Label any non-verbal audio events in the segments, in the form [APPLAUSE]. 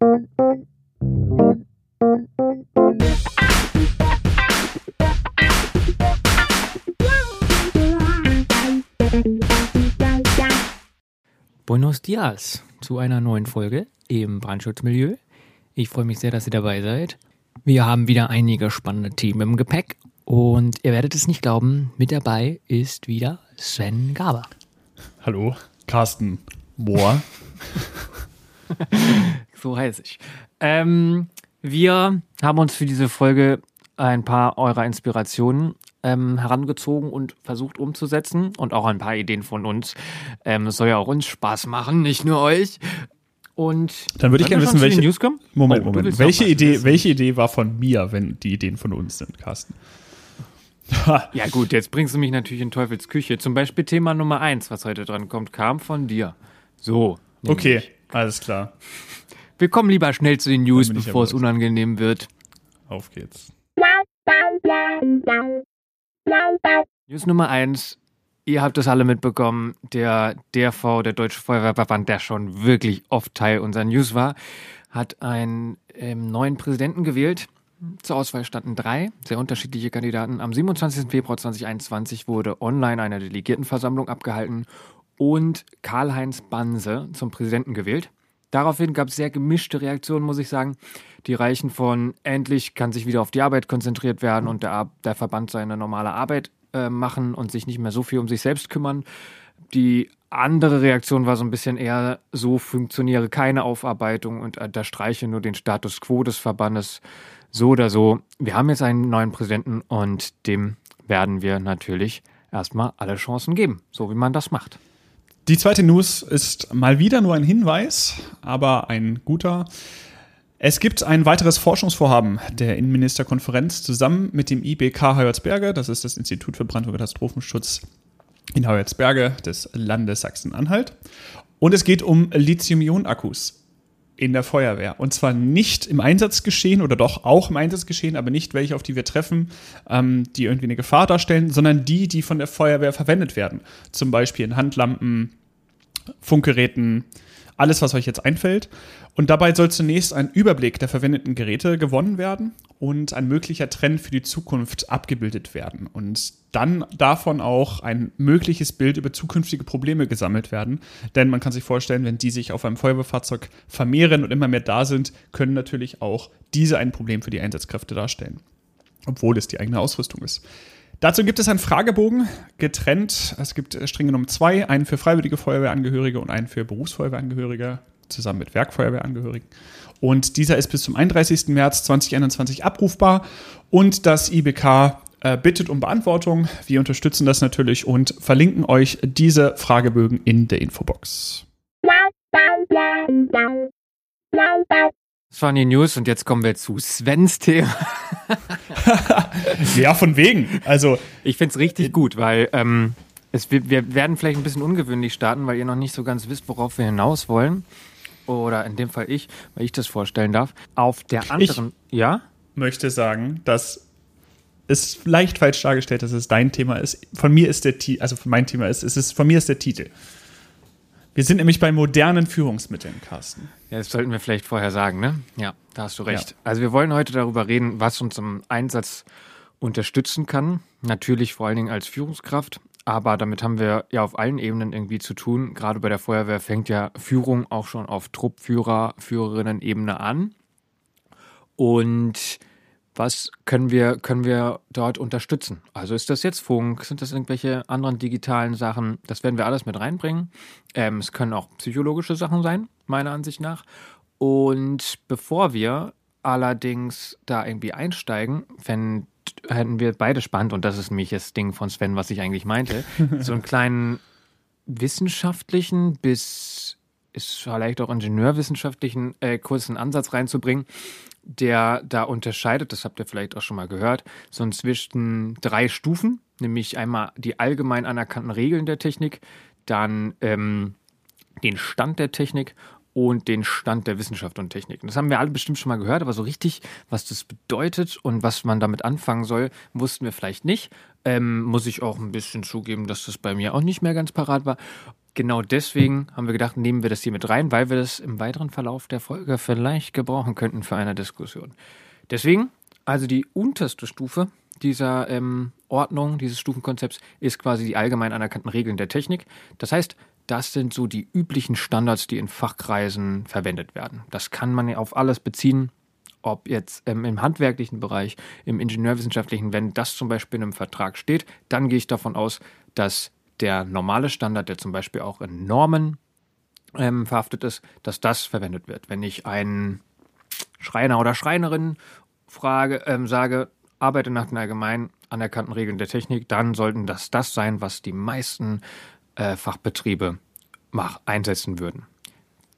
Buenos Dias zu einer neuen Folge im Brandschutzmilieu. Ich freue mich sehr, dass ihr dabei seid. Wir haben wieder einige spannende Themen im Gepäck und ihr werdet es nicht glauben, mit dabei ist wieder Sven Gaber. Hallo, Carsten Mohr. [LAUGHS] so heiße ich. Ähm, wir haben uns für diese Folge ein paar eurer Inspirationen ähm, herangezogen und versucht umzusetzen und auch ein paar Ideen von uns. Ähm, es soll ja auch uns Spaß machen, nicht nur euch. Und dann würde ich gerne wissen, welche News kommen? Moment, oh, Moment. Welche Idee, welche Idee war von mir, wenn die Ideen von uns sind, Carsten? [LAUGHS] ja gut, jetzt bringst du mich natürlich in Teufels Küche. Zum Beispiel Thema Nummer eins, was heute dran kommt, kam von dir. So. Okay, alles klar. Wir kommen lieber schnell zu den News, bevor es unangenehm wird. Auf geht's. News Nummer eins. Ihr habt es alle mitbekommen, der DRV, der Deutsche Feuerwehrverband, der schon wirklich oft Teil unserer News war, hat einen ähm, neuen Präsidenten gewählt. Zur Auswahl standen drei sehr unterschiedliche Kandidaten. Am 27. Februar 2021 wurde online eine Delegiertenversammlung abgehalten und Karl-Heinz Banse zum Präsidenten gewählt. Daraufhin gab es sehr gemischte Reaktionen, muss ich sagen. Die reichen von endlich kann sich wieder auf die Arbeit konzentriert werden und der, der Verband seine normale Arbeit äh, machen und sich nicht mehr so viel um sich selbst kümmern. Die andere Reaktion war so ein bisschen eher, so funktioniere keine Aufarbeitung und unterstreiche nur den Status quo des Verbandes. So oder so, wir haben jetzt einen neuen Präsidenten und dem werden wir natürlich erstmal alle Chancen geben, so wie man das macht. Die zweite News ist mal wieder nur ein Hinweis, aber ein guter. Es gibt ein weiteres Forschungsvorhaben der Innenministerkonferenz zusammen mit dem IBK Hoyersberge, das ist das Institut für Brand- und Katastrophenschutz in Hoyersberge des Landes Sachsen-Anhalt. Und es geht um Lithium-Ionen-Akkus in der Feuerwehr. Und zwar nicht im Einsatzgeschehen oder doch auch im Einsatzgeschehen, aber nicht welche, auf die wir treffen, ähm, die irgendwie eine Gefahr darstellen, sondern die, die von der Feuerwehr verwendet werden. Zum Beispiel in Handlampen, Funkgeräten, alles, was euch jetzt einfällt. Und dabei soll zunächst ein Überblick der verwendeten Geräte gewonnen werden und ein möglicher Trend für die Zukunft abgebildet werden. Und dann davon auch ein mögliches Bild über zukünftige Probleme gesammelt werden. Denn man kann sich vorstellen, wenn die sich auf einem Feuerwehrfahrzeug vermehren und immer mehr da sind, können natürlich auch diese ein Problem für die Einsatzkräfte darstellen. Obwohl es die eigene Ausrüstung ist. Dazu gibt es einen Fragebogen getrennt. Es gibt äh, streng genommen zwei, einen für freiwillige Feuerwehrangehörige und einen für Berufsfeuerwehrangehörige, zusammen mit Werkfeuerwehrangehörigen. Und dieser ist bis zum 31. März 2021 abrufbar und das IBK äh, bittet um Beantwortung. Wir unterstützen das natürlich und verlinken euch diese Fragebögen in der Infobox. Das waren die News und jetzt kommen wir zu Svens Thema. [LAUGHS] ja, von wegen. Also ich finde es richtig gut, weil ähm, es, wir, werden vielleicht ein bisschen ungewöhnlich starten, weil ihr noch nicht so ganz wisst, worauf wir hinaus wollen. Oder in dem Fall ich, weil ich das vorstellen darf. Auf der anderen, ich ja? möchte sagen, dass es leicht falsch dargestellt, dass es dein Thema ist. Von mir ist der Titel, also mein Thema ist, es ist, von mir ist der Titel. Wir sind nämlich bei modernen Führungsmitteln, Carsten. Ja, das sollten wir vielleicht vorher sagen, ne? Ja, da hast du recht. Ja. Also wir wollen heute darüber reden, was uns im Einsatz unterstützen kann. Natürlich vor allen Dingen als Führungskraft, aber damit haben wir ja auf allen Ebenen irgendwie zu tun. Gerade bei der Feuerwehr fängt ja Führung auch schon auf Truppführer, Führerinnen-Ebene an. Und was können wir, können wir dort unterstützen? Also ist das jetzt Funk? Sind das irgendwelche anderen digitalen Sachen? Das werden wir alles mit reinbringen. Ähm, es können auch psychologische Sachen sein, meiner Ansicht nach. Und bevor wir allerdings da irgendwie einsteigen, hätten wir beide spannend, und das ist nämlich das Ding von Sven, was ich eigentlich meinte, [LAUGHS] so einen kleinen wissenschaftlichen bis ist vielleicht auch ingenieurwissenschaftlichen äh, kurzen Ansatz reinzubringen, der da unterscheidet, das habt ihr vielleicht auch schon mal gehört, so zwischen drei Stufen, nämlich einmal die allgemein anerkannten Regeln der Technik, dann ähm, den Stand der Technik und den Stand der Wissenschaft und Technik. Das haben wir alle bestimmt schon mal gehört, aber so richtig, was das bedeutet und was man damit anfangen soll, wussten wir vielleicht nicht. Ähm, muss ich auch ein bisschen zugeben, dass das bei mir auch nicht mehr ganz parat war. Genau deswegen haben wir gedacht, nehmen wir das hier mit rein, weil wir das im weiteren Verlauf der Folge vielleicht gebrauchen könnten für eine Diskussion. Deswegen, also die unterste Stufe dieser ähm, Ordnung, dieses Stufenkonzepts, ist quasi die allgemein anerkannten Regeln der Technik. Das heißt, das sind so die üblichen Standards, die in Fachkreisen verwendet werden. Das kann man auf alles beziehen, ob jetzt ähm, im handwerklichen Bereich, im ingenieurwissenschaftlichen, wenn das zum Beispiel in einem Vertrag steht, dann gehe ich davon aus, dass der normale Standard, der zum Beispiel auch in Normen ähm, verhaftet ist, dass das verwendet wird. Wenn ich einen Schreiner oder Schreinerin frage, ähm, sage, arbeite nach den allgemein anerkannten Regeln der Technik, dann sollten das das sein, was die meisten äh, Fachbetriebe mach, einsetzen würden.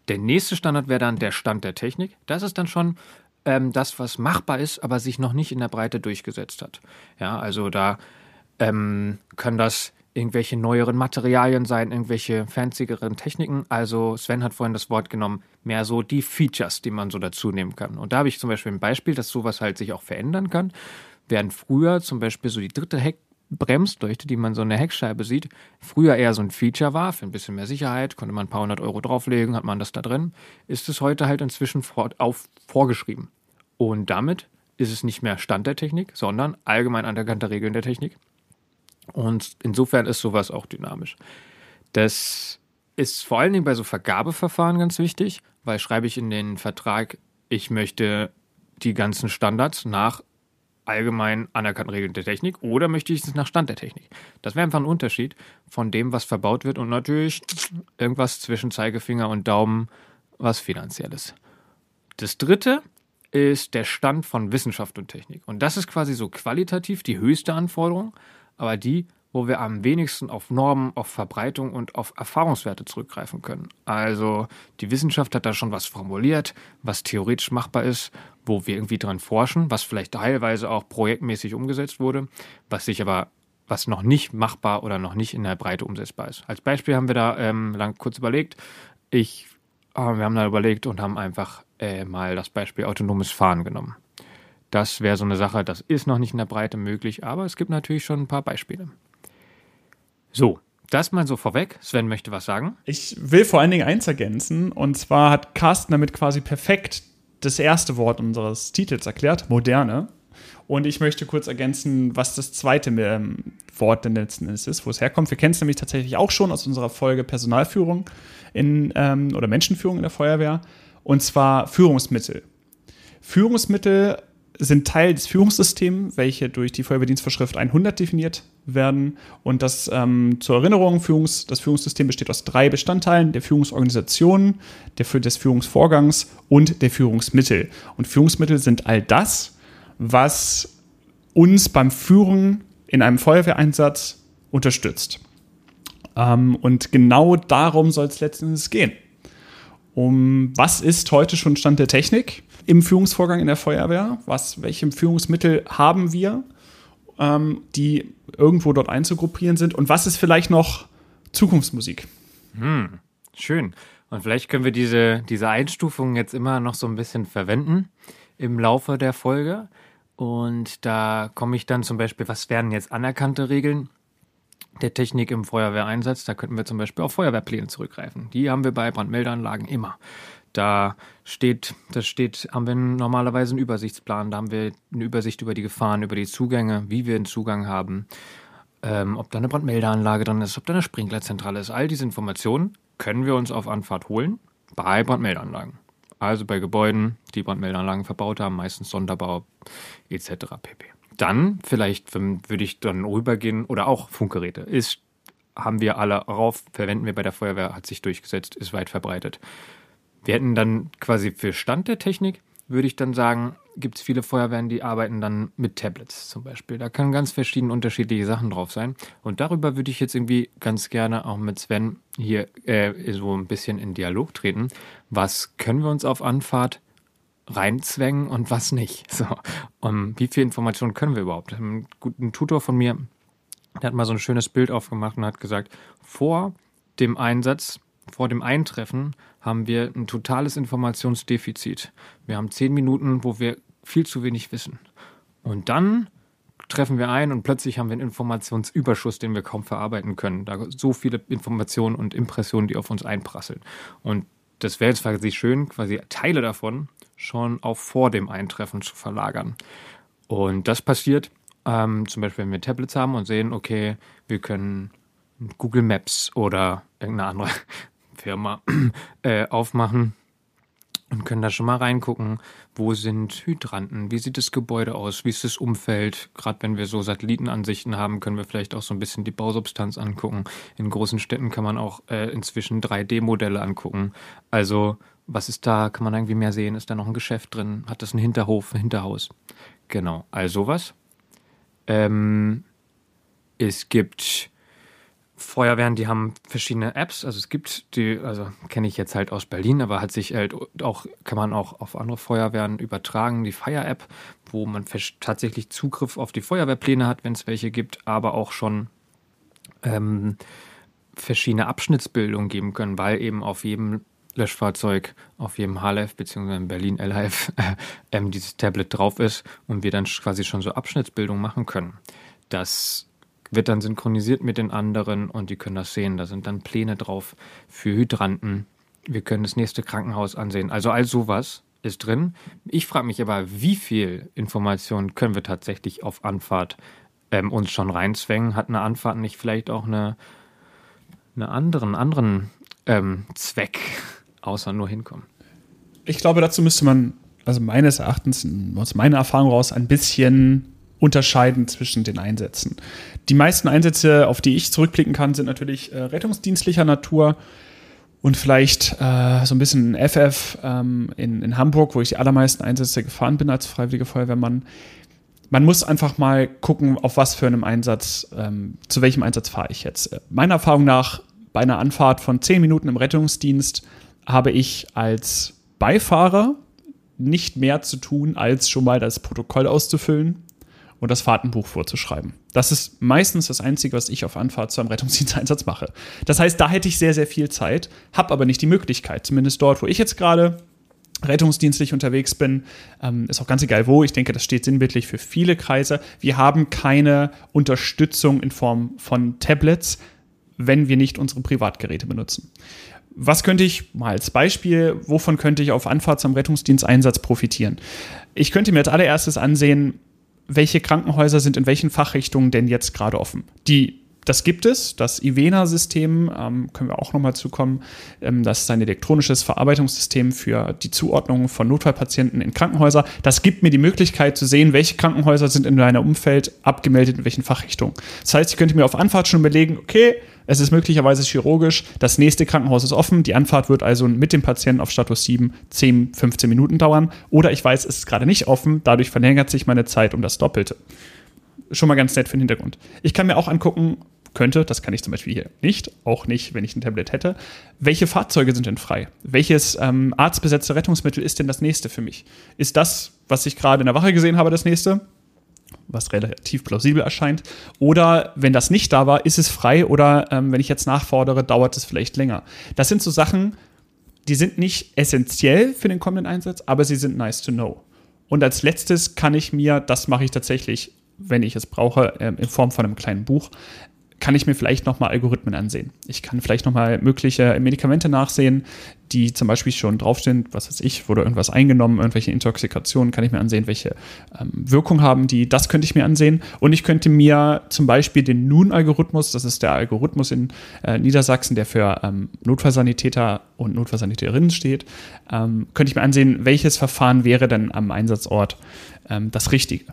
Der nächste Standard wäre dann der Stand der Technik. Das ist dann schon ähm, das, was machbar ist, aber sich noch nicht in der Breite durchgesetzt hat. Ja, also da ähm, können das irgendwelche neueren Materialien sein, irgendwelche fanzigeren Techniken. Also Sven hat vorhin das Wort genommen, mehr so die Features, die man so dazu nehmen kann. Und da habe ich zum Beispiel ein Beispiel, dass sowas halt sich auch verändern kann. Während früher zum Beispiel so die dritte Heckbremsleuchte, die man so in der Heckscheibe sieht, früher eher so ein Feature war, für ein bisschen mehr Sicherheit, konnte man ein paar hundert Euro drauflegen, hat man das da drin, ist es heute halt inzwischen vor, auf, vorgeschrieben. Und damit ist es nicht mehr Stand der Technik, sondern allgemein anerkannte Regeln der Technik. Und insofern ist sowas auch dynamisch. Das ist vor allen Dingen bei so Vergabeverfahren ganz wichtig, weil schreibe ich in den Vertrag, ich möchte die ganzen Standards nach allgemein anerkannten Regeln der Technik oder möchte ich es nach Stand der Technik? Das wäre einfach ein Unterschied von dem, was verbaut wird und natürlich irgendwas zwischen Zeigefinger und Daumen, was finanzielles. Das dritte ist der Stand von Wissenschaft und Technik. Und das ist quasi so qualitativ die höchste Anforderung, aber die, wo wir am wenigsten auf Normen, auf Verbreitung und auf Erfahrungswerte zurückgreifen können. Also die Wissenschaft hat da schon was formuliert, was theoretisch machbar ist, wo wir irgendwie dran forschen, was vielleicht teilweise auch projektmäßig umgesetzt wurde, was sich aber was noch nicht machbar oder noch nicht in der Breite umsetzbar ist. Als Beispiel haben wir da ähm, lang kurz überlegt. Ich, äh, wir haben da überlegt und haben einfach äh, mal das Beispiel autonomes Fahren genommen. Das wäre so eine Sache, das ist noch nicht in der Breite möglich, aber es gibt natürlich schon ein paar Beispiele. So, das mal so vorweg. Sven möchte was sagen. Ich will vor allen Dingen eins ergänzen. Und zwar hat Carsten damit quasi perfekt das erste Wort unseres Titels erklärt, moderne. Und ich möchte kurz ergänzen, was das zweite ähm, Wort denn letzten Endes ist, wo es herkommt. Wir kennen es nämlich tatsächlich auch schon aus unserer Folge Personalführung in, ähm, oder Menschenführung in der Feuerwehr. Und zwar Führungsmittel. Führungsmittel sind Teil des Führungssystems, welche durch die Feuerwehrdienstvorschrift 100 definiert werden. Und das ähm, zur Erinnerung, Führungs-, das Führungssystem besteht aus drei Bestandteilen, der Führungsorganisation, der, des Führungsvorgangs und der Führungsmittel. Und Führungsmittel sind all das, was uns beim Führen in einem Feuerwehreinsatz unterstützt. Ähm, und genau darum soll es letztendlich gehen. Um was ist heute schon Stand der Technik im Führungsvorgang in der Feuerwehr? Was, welche Führungsmittel haben wir, ähm, die irgendwo dort einzugruppieren sind? Und was ist vielleicht noch Zukunftsmusik? Hm, schön. Und vielleicht können wir diese, diese Einstufung jetzt immer noch so ein bisschen verwenden im Laufe der Folge. Und da komme ich dann zum Beispiel, was wären jetzt anerkannte Regeln? der Technik im Feuerwehreinsatz. Da könnten wir zum Beispiel auf Feuerwehrpläne zurückgreifen. Die haben wir bei Brandmeldeanlagen immer. Da steht, das steht, haben wir normalerweise einen Übersichtsplan. Da haben wir eine Übersicht über die Gefahren, über die Zugänge, wie wir einen Zugang haben, ähm, ob da eine Brandmeldeanlage drin ist, ob da eine Sprinklerzentrale ist. All diese Informationen können wir uns auf Anfahrt holen bei Brandmeldeanlagen. Also bei Gebäuden, die Brandmeldeanlagen verbaut haben, meistens Sonderbau etc. pp. Dann, vielleicht würde ich dann rübergehen, oder auch Funkgeräte, ist, haben wir alle rauf, verwenden wir bei der Feuerwehr, hat sich durchgesetzt, ist weit verbreitet. Wir hätten dann quasi für Stand der Technik, würde ich dann sagen, gibt es viele Feuerwehren, die arbeiten dann mit Tablets zum Beispiel. Da können ganz verschiedene unterschiedliche Sachen drauf sein. Und darüber würde ich jetzt irgendwie ganz gerne auch mit Sven hier äh, so ein bisschen in Dialog treten. Was können wir uns auf Anfahrt reinzwängen und was nicht. [LAUGHS] So, um, wie viel Informationen können wir überhaupt? Ein guter Tutor von mir, der hat mal so ein schönes Bild aufgemacht und hat gesagt, vor dem Einsatz, vor dem Eintreffen haben wir ein totales Informationsdefizit. Wir haben zehn Minuten, wo wir viel zu wenig wissen. Und dann treffen wir ein und plötzlich haben wir einen Informationsüberschuss, den wir kaum verarbeiten können. Da so viele Informationen und Impressionen, die auf uns einprasseln. Und das wäre jetzt quasi schön, quasi Teile davon schon auch vor dem Eintreffen zu verlagern. Und das passiert ähm, zum Beispiel, wenn wir Tablets haben und sehen, okay, wir können Google Maps oder irgendeine andere Firma [CLEARS THROAT] äh, aufmachen und können da schon mal reingucken, wo sind Hydranten, wie sieht das Gebäude aus, wie ist das Umfeld. Gerade wenn wir so Satellitenansichten haben, können wir vielleicht auch so ein bisschen die Bausubstanz angucken. In großen Städten kann man auch äh, inzwischen 3D-Modelle angucken. Also was ist da, kann man irgendwie mehr sehen, ist da noch ein Geschäft drin, hat das einen Hinterhof, ein Hinterhaus. Genau, also sowas. Ähm, es gibt Feuerwehren, die haben verschiedene Apps. Also es gibt die, also kenne ich jetzt halt aus Berlin, aber hat sich halt auch, kann man auch auf andere Feuerwehren übertragen, die Fire-App, wo man tatsächlich Zugriff auf die Feuerwehrpläne hat, wenn es welche gibt, aber auch schon ähm, verschiedene Abschnittsbildungen geben können, weil eben auf jedem Löschfahrzeug, auf jedem HLF bzw. in Berlin LHF [LAUGHS] äh, dieses Tablet drauf ist und wir dann quasi schon so Abschnittsbildung machen können. Das wird dann synchronisiert mit den anderen und die können das sehen. Da sind dann Pläne drauf für Hydranten. Wir können das nächste Krankenhaus ansehen. Also all sowas ist drin. Ich frage mich aber, wie viel Informationen können wir tatsächlich auf Anfahrt ähm, uns schon reinzwängen? Hat eine Anfahrt nicht vielleicht auch eine, eine anderen, anderen ähm, Zweck, außer nur hinkommen? Ich glaube, dazu müsste man, also meines Erachtens, aus meiner Erfahrung raus, ein bisschen unterscheiden zwischen den Einsätzen. Die meisten Einsätze, auf die ich zurückblicken kann, sind natürlich äh, rettungsdienstlicher Natur und vielleicht äh, so ein bisschen FF ähm, in, in Hamburg, wo ich die allermeisten Einsätze gefahren bin als freiwillige Feuerwehrmann. Man muss einfach mal gucken, auf was für einem Einsatz, ähm, zu welchem Einsatz fahre ich jetzt. Meiner Erfahrung nach, bei einer Anfahrt von zehn Minuten im Rettungsdienst habe ich als Beifahrer nicht mehr zu tun, als schon mal das Protokoll auszufüllen und das Fahrtenbuch vorzuschreiben. Das ist meistens das Einzige, was ich auf Anfahrt zu einem Rettungsdiensteinsatz mache. Das heißt, da hätte ich sehr, sehr viel Zeit, habe aber nicht die Möglichkeit, zumindest dort, wo ich jetzt gerade rettungsdienstlich unterwegs bin, ähm, ist auch ganz egal wo. Ich denke, das steht sinnbildlich für viele Kreise. Wir haben keine Unterstützung in Form von Tablets, wenn wir nicht unsere Privatgeräte benutzen. Was könnte ich mal als Beispiel, wovon könnte ich auf Anfahrt zum Rettungsdiensteinsatz profitieren? Ich könnte mir als allererstes ansehen, welche Krankenhäuser sind in welchen Fachrichtungen denn jetzt gerade offen. Die das gibt es, das Ivena-System, ähm, können wir auch nochmal zukommen. Ähm, das ist ein elektronisches Verarbeitungssystem für die Zuordnung von Notfallpatienten in Krankenhäuser. Das gibt mir die Möglichkeit zu sehen, welche Krankenhäuser sind in meinem Umfeld abgemeldet, in welchen Fachrichtungen. Das heißt, ich könnte mir auf Anfahrt schon überlegen, okay, es ist möglicherweise chirurgisch, das nächste Krankenhaus ist offen, die Anfahrt wird also mit dem Patienten auf Status 7 10, 15 Minuten dauern. Oder ich weiß, es ist gerade nicht offen, dadurch verlängert sich meine Zeit um das Doppelte schon mal ganz nett für den Hintergrund. Ich kann mir auch angucken, könnte, das kann ich zum Beispiel hier nicht, auch nicht, wenn ich ein Tablet hätte. Welche Fahrzeuge sind denn frei? Welches ähm, arztbesetzte Rettungsmittel ist denn das nächste für mich? Ist das, was ich gerade in der Wache gesehen habe, das nächste? Was relativ plausibel erscheint. Oder wenn das nicht da war, ist es frei oder ähm, wenn ich jetzt nachfordere, dauert es vielleicht länger. Das sind so Sachen, die sind nicht essentiell für den kommenden Einsatz, aber sie sind nice to know. Und als letztes kann ich mir, das mache ich tatsächlich wenn ich es brauche, ähm, in Form von einem kleinen Buch, kann ich mir vielleicht nochmal Algorithmen ansehen. Ich kann vielleicht nochmal mögliche Medikamente nachsehen, die zum Beispiel schon draufstehen, was weiß ich, wurde irgendwas eingenommen, irgendwelche Intoxikationen, kann ich mir ansehen, welche ähm, Wirkung haben die, das könnte ich mir ansehen. Und ich könnte mir zum Beispiel den Nun-Algorithmus, das ist der Algorithmus in äh, Niedersachsen, der für ähm, Notfallsanitäter und Notfallsanitäterinnen steht, ähm, könnte ich mir ansehen, welches Verfahren wäre denn am Einsatzort ähm, das Richtige.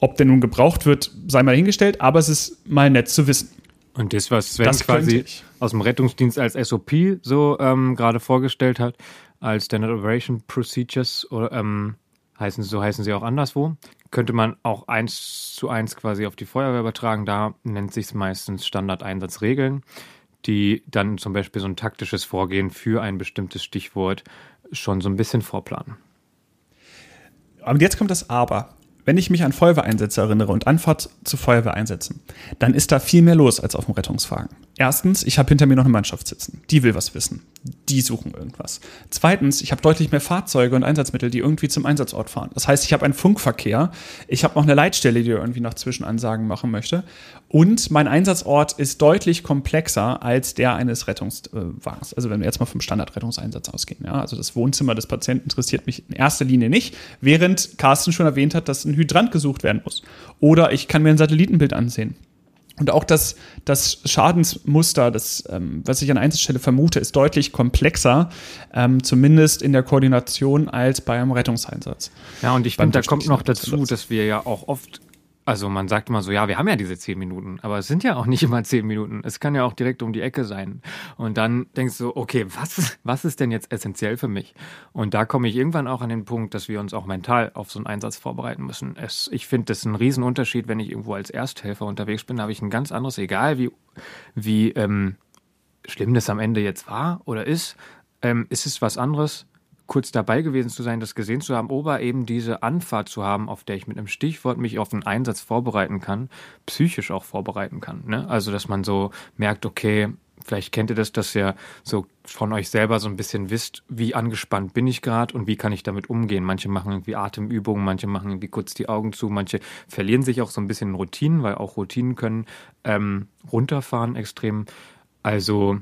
Ob der nun gebraucht wird, sei mal hingestellt, aber es ist mal nett zu wissen. Und das, was Sven das quasi aus dem Rettungsdienst als SOP so ähm, gerade vorgestellt hat, als Standard Operation Procedures, oder, ähm, heißen, so heißen sie auch anderswo, könnte man auch eins zu eins quasi auf die Feuerwehr übertragen. Da nennt sich es meistens Standardeinsatzregeln, die dann zum Beispiel so ein taktisches Vorgehen für ein bestimmtes Stichwort schon so ein bisschen vorplanen. Aber jetzt kommt das Aber wenn ich mich an Feuerwehreinsätze erinnere und Anfahrt zu Feuerwehreinsätzen, dann ist da viel mehr los als auf dem Rettungswagen. Erstens, ich habe hinter mir noch eine Mannschaft sitzen. Die will was wissen. Die suchen irgendwas. Zweitens, ich habe deutlich mehr Fahrzeuge und Einsatzmittel, die irgendwie zum Einsatzort fahren. Das heißt, ich habe einen Funkverkehr. Ich habe noch eine Leitstelle, die irgendwie noch Zwischenansagen machen möchte. Und mein Einsatzort ist deutlich komplexer als der eines Rettungswagens. Also wenn wir jetzt mal vom Standardrettungseinsatz ausgehen. Ja? Also das Wohnzimmer des Patienten interessiert mich in erster Linie nicht, während Carsten schon erwähnt hat, dass ein Hydrant gesucht werden muss. Oder ich kann mir ein Satellitenbild ansehen. Und auch das, das Schadensmuster, das, ähm, was ich an Einzelstelle vermute, ist deutlich komplexer, ähm, zumindest in der Koordination als bei einem Rettungseinsatz. Ja, und ich finde, da kommt noch dazu, dass wir ja auch oft also man sagt immer so, ja, wir haben ja diese zehn Minuten, aber es sind ja auch nicht immer zehn Minuten. Es kann ja auch direkt um die Ecke sein. Und dann denkst du, okay, was, was ist denn jetzt essentiell für mich? Und da komme ich irgendwann auch an den Punkt, dass wir uns auch mental auf so einen Einsatz vorbereiten müssen. Es, ich finde, das ist ein Riesenunterschied, wenn ich irgendwo als Ersthelfer unterwegs bin, habe ich ein ganz anderes, egal wie, wie ähm, schlimm das am Ende jetzt war oder ist, ähm, ist es was anderes, kurz dabei gewesen zu sein, das gesehen zu haben, oder eben diese Anfahrt zu haben, auf der ich mit einem Stichwort mich auf einen Einsatz vorbereiten kann, psychisch auch vorbereiten kann. Ne? Also, dass man so merkt, okay, vielleicht kennt ihr das, dass ihr so von euch selber so ein bisschen wisst, wie angespannt bin ich gerade und wie kann ich damit umgehen. Manche machen irgendwie Atemübungen, manche machen irgendwie kurz die Augen zu, manche verlieren sich auch so ein bisschen in Routinen, weil auch Routinen können ähm, runterfahren extrem. Also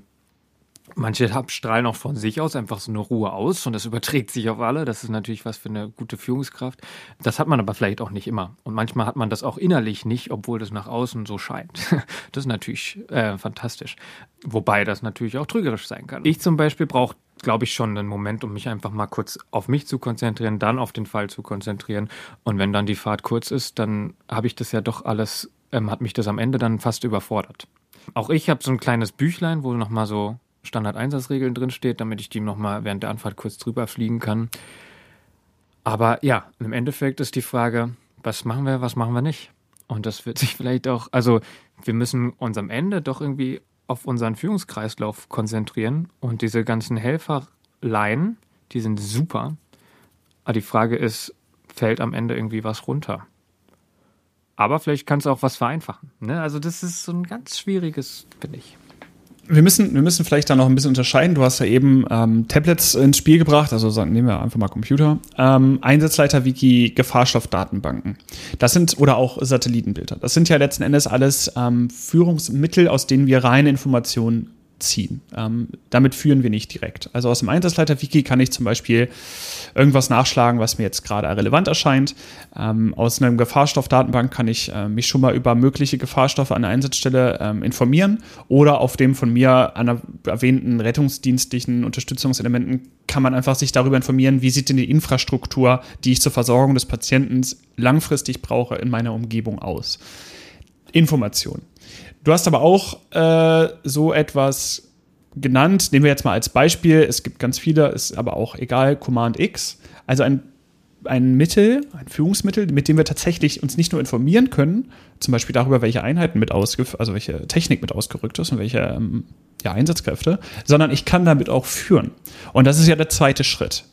Manche strahlen auch von sich aus einfach so eine Ruhe aus und das überträgt sich auf alle. Das ist natürlich was für eine gute Führungskraft. Das hat man aber vielleicht auch nicht immer. Und manchmal hat man das auch innerlich nicht, obwohl das nach außen so scheint. [LAUGHS] Das ist natürlich äh, fantastisch. Wobei das natürlich auch trügerisch sein kann. Ich zum Beispiel brauche glaube ich, schon einen Moment, um mich einfach mal kurz auf mich zu konzentrieren, dann auf den Fall zu konzentrieren. Und wenn dann die Fahrt kurz ist, dann habe ich das ja doch alles, ähm, hat mich das am Ende dann fast überfordert. Auch ich habe so ein kleines Büchlein, wo nochmal so Standardeinsatzregeln drinsteht, damit ich die nochmal während der Anfahrt kurz drüber fliegen kann. Aber ja, im Endeffekt ist die Frage, was machen wir, was machen wir nicht? Und das wird sich [LAUGHS] vielleicht auch, also wir müssen uns am Ende doch irgendwie auf unseren Führungskreislauf konzentrieren und diese ganzen Helferlein, die sind super. Aber die Frage ist, fällt am Ende irgendwie was runter? Aber vielleicht kann es auch was vereinfachen. Ne? Also das ist so ein ganz schwieriges, finde ich wir müssen, wir müssen vielleicht da noch ein bisschen unterscheiden. Du hast ja eben ähm, Tablets ins Spiel gebracht, also sagen, nehmen wir einfach mal Computer. Ähm, Einsatzleiter-Wiki, Gefahrstoffdatenbanken. Das sind, oder auch Satellitenbilder. Das sind ja letzten Endes alles ähm, Führungsmittel, aus denen wir reine Informationen ziehen. Ähm, damit führen wir nicht direkt. Also aus dem Einsatzleiter-Wiki kann ich zum Beispiel irgendwas nachschlagen, was mir jetzt gerade relevant erscheint. Ähm, aus einer Gefahrstoffdatenbank kann ich äh, mich schon mal über mögliche Gefahrstoffe an der Einsatzstelle ähm, informieren oder auf dem von mir erwähnten rettungsdienstlichen Unterstützungselementen kann man einfach sich darüber informieren, wie sieht denn die Infrastruktur, die ich zur Versorgung des Patienten langfristig brauche, in meiner Umgebung aus. Information. Du hast aber auch äh, so etwas genannt, nehmen wir jetzt mal als Beispiel, es gibt ganz viele, ist aber auch egal, Command X, also ein, ein Mittel, ein Führungsmittel, mit dem wir tatsächlich uns nicht nur informieren können, zum Beispiel darüber, welche Einheiten mit ausgeführt, also welche Technik mit ausgerückt ist und welche ähm, ja, Einsatzkräfte, sondern ich kann damit auch führen. Und das ist ja der zweite Schritt.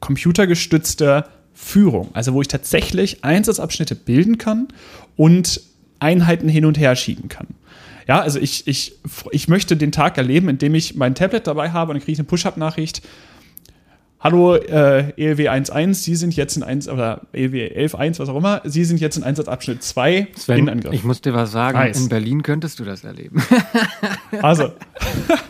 Computergestützte Führung, also wo ich tatsächlich Einsatzabschnitte bilden kann und Einheiten hin und her schieben kann. Ja, also ich, ich, ich möchte den Tag erleben, in dem ich mein Tablet dabei habe und dann kriege ich eine Push-Up-Nachricht. Hallo äh, ELW 1.1, Sie sind jetzt in 1 oder ELW 11.1, was auch immer, Sie sind jetzt in Einsatzabschnitt 2 Sven, in Angriff. Ich muss dir was sagen, nice. in Berlin könntest du das erleben. also,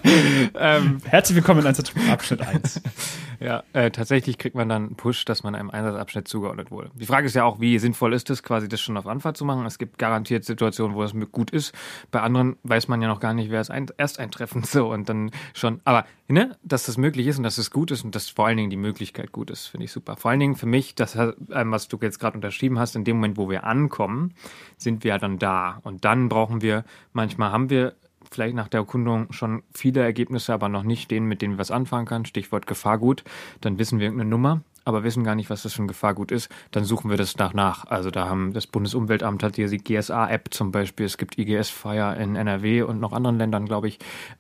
[LAUGHS] ähm, herzlich willkommen in Einsatzabschnitt 1. [LAUGHS] Ja, äh, tatsächlich kriegt man dann einen Push, dass man einem Einsatzabschnitt zugeordnet wurde. Die Frage ist ja auch, wie sinnvoll ist es, quasi das schon auf Anfahrt zu machen. Es gibt garantiert Situationen, wo es gut ist. Bei anderen weiß man ja noch gar nicht, wer es ein, erst eintreffen [LAUGHS] so und dann schon. Aber ne, dass das möglich ist und dass es gut ist und dass vor allen Dingen die Möglichkeit gut ist, finde ich super. Vor allen Dingen für mich, das, ähm, was du jetzt gerade unterschrieben hast, in dem Moment, wo wir ankommen, sind wir ja dann da und dann brauchen wir. Manchmal haben wir vielleicht nach der Erkundung schon viele Ergebnisse, aber noch nicht denen, mit denen wir was anfangen können. Stichwort Gefahrgut. Dann wissen wir irgendeine Nummer, aber wissen gar nicht, was das für ein Gefahrgut ist. Dann suchen wir das nach nach. Also da haben das Bundesumweltamt hat hier die GSA-App zum Beispiel. Es gibt IGS Fire in NRW und noch anderen Ländern, glaube ich.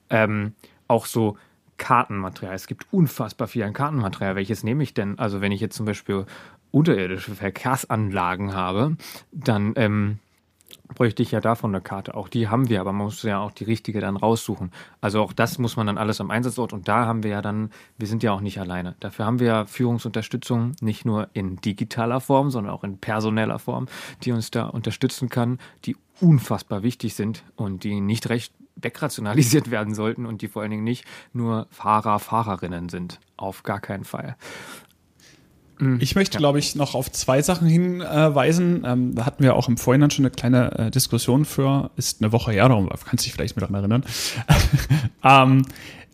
Ähm, auch so Kartenmaterial. Es gibt unfassbar viel an Kartenmaterial. Welches nehme ich denn? Also wenn ich jetzt zum Beispiel unterirdische Verkehrsanlagen habe, dann ähm, bräuchte ich ja davon eine Karte. Auch die haben wir, aber man muss ja auch die richtige dann raussuchen. Also auch das muss man dann alles am Einsatzort und da haben wir ja dann, wir sind ja auch nicht alleine. Dafür haben wir ja Führungsunterstützung nicht nur in digitaler Form, sondern auch in personeller Form, die uns da unterstützen kann, die unfassbar wichtig sind und die nicht recht wegrationalisiert werden sollten und die vor allen Dingen nicht nur Fahrer, Fahrerinnen sind. Auf gar keinen Fall. Mhm. Ich möchte, ja. glaube ich, noch auf zwei Sachen hinweisen. Ähm, da hatten wir auch im Vorhinein schon eine kleine äh, Diskussion für, ist eine Woche her, darum kannst du dich vielleicht mit daran erinnern. [LAUGHS] ähm,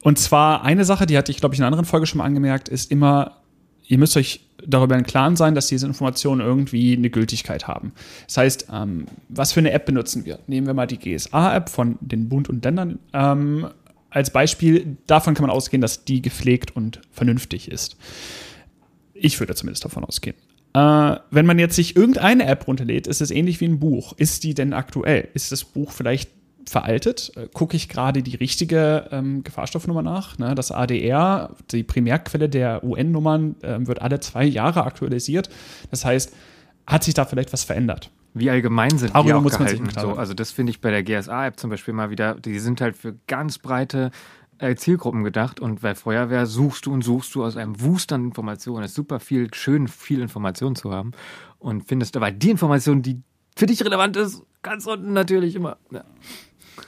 und zwar eine Sache, die hatte ich, glaube ich, in einer anderen Folge schon mal angemerkt, ist immer, ihr müsst euch darüber im Klaren sein, dass diese Informationen irgendwie eine Gültigkeit haben. Das heißt, ähm, was für eine App benutzen wir? Nehmen wir mal die GSA-App von den Bund und Ländern ähm, als Beispiel. Davon kann man ausgehen, dass die gepflegt und vernünftig ist. Ich würde zumindest davon ausgehen. Äh, wenn man jetzt sich irgendeine App runterlädt, ist es ähnlich wie ein Buch. Ist die denn aktuell? Ist das Buch vielleicht veraltet? Äh, Gucke ich gerade die richtige ähm, Gefahrstoffnummer nach? Ne? Das ADR, die Primärquelle der UN-Nummern, äh, wird alle zwei Jahre aktualisiert. Das heißt, hat sich da vielleicht was verändert? Wie allgemein sind Darüber die auch muss gehalten? Man sich so, also das finde ich bei der GSA-App zum Beispiel mal wieder, die sind halt für ganz breite Zielgruppen gedacht und bei Feuerwehr suchst du und suchst du aus einem Wust an Informationen. Es ist super viel, schön viel Informationen zu haben und findest aber die Information, die für dich relevant ist, ganz unten natürlich immer. Ja.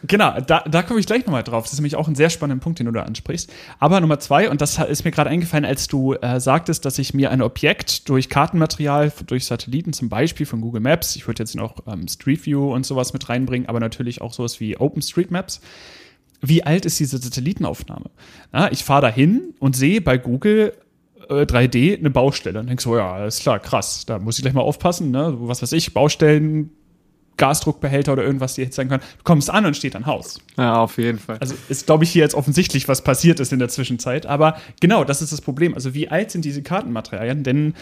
Genau, da, da komme ich gleich nochmal drauf. Das ist nämlich auch ein sehr spannender Punkt, den du da ansprichst. Aber Nummer zwei, und das ist mir gerade eingefallen, als du äh, sagtest, dass ich mir ein Objekt durch Kartenmaterial, durch Satelliten zum Beispiel von Google Maps, ich würde jetzt noch ähm, Street View und sowas mit reinbringen, aber natürlich auch sowas wie OpenStreetMaps, wie alt ist diese Satellitenaufnahme? Ja, ich fahre da hin und sehe bei Google äh, 3D eine Baustelle und denke so, ja, ist klar, krass, da muss ich gleich mal aufpassen, ne? was weiß ich, Baustellen, Gasdruckbehälter oder irgendwas, die jetzt sein können. Du kommst an und steht ein Haus. Ja, auf jeden Fall. Also ist, glaube ich, hier jetzt offensichtlich, was passiert ist in der Zwischenzeit. Aber genau, das ist das Problem. Also wie alt sind diese Kartenmaterialien? Denn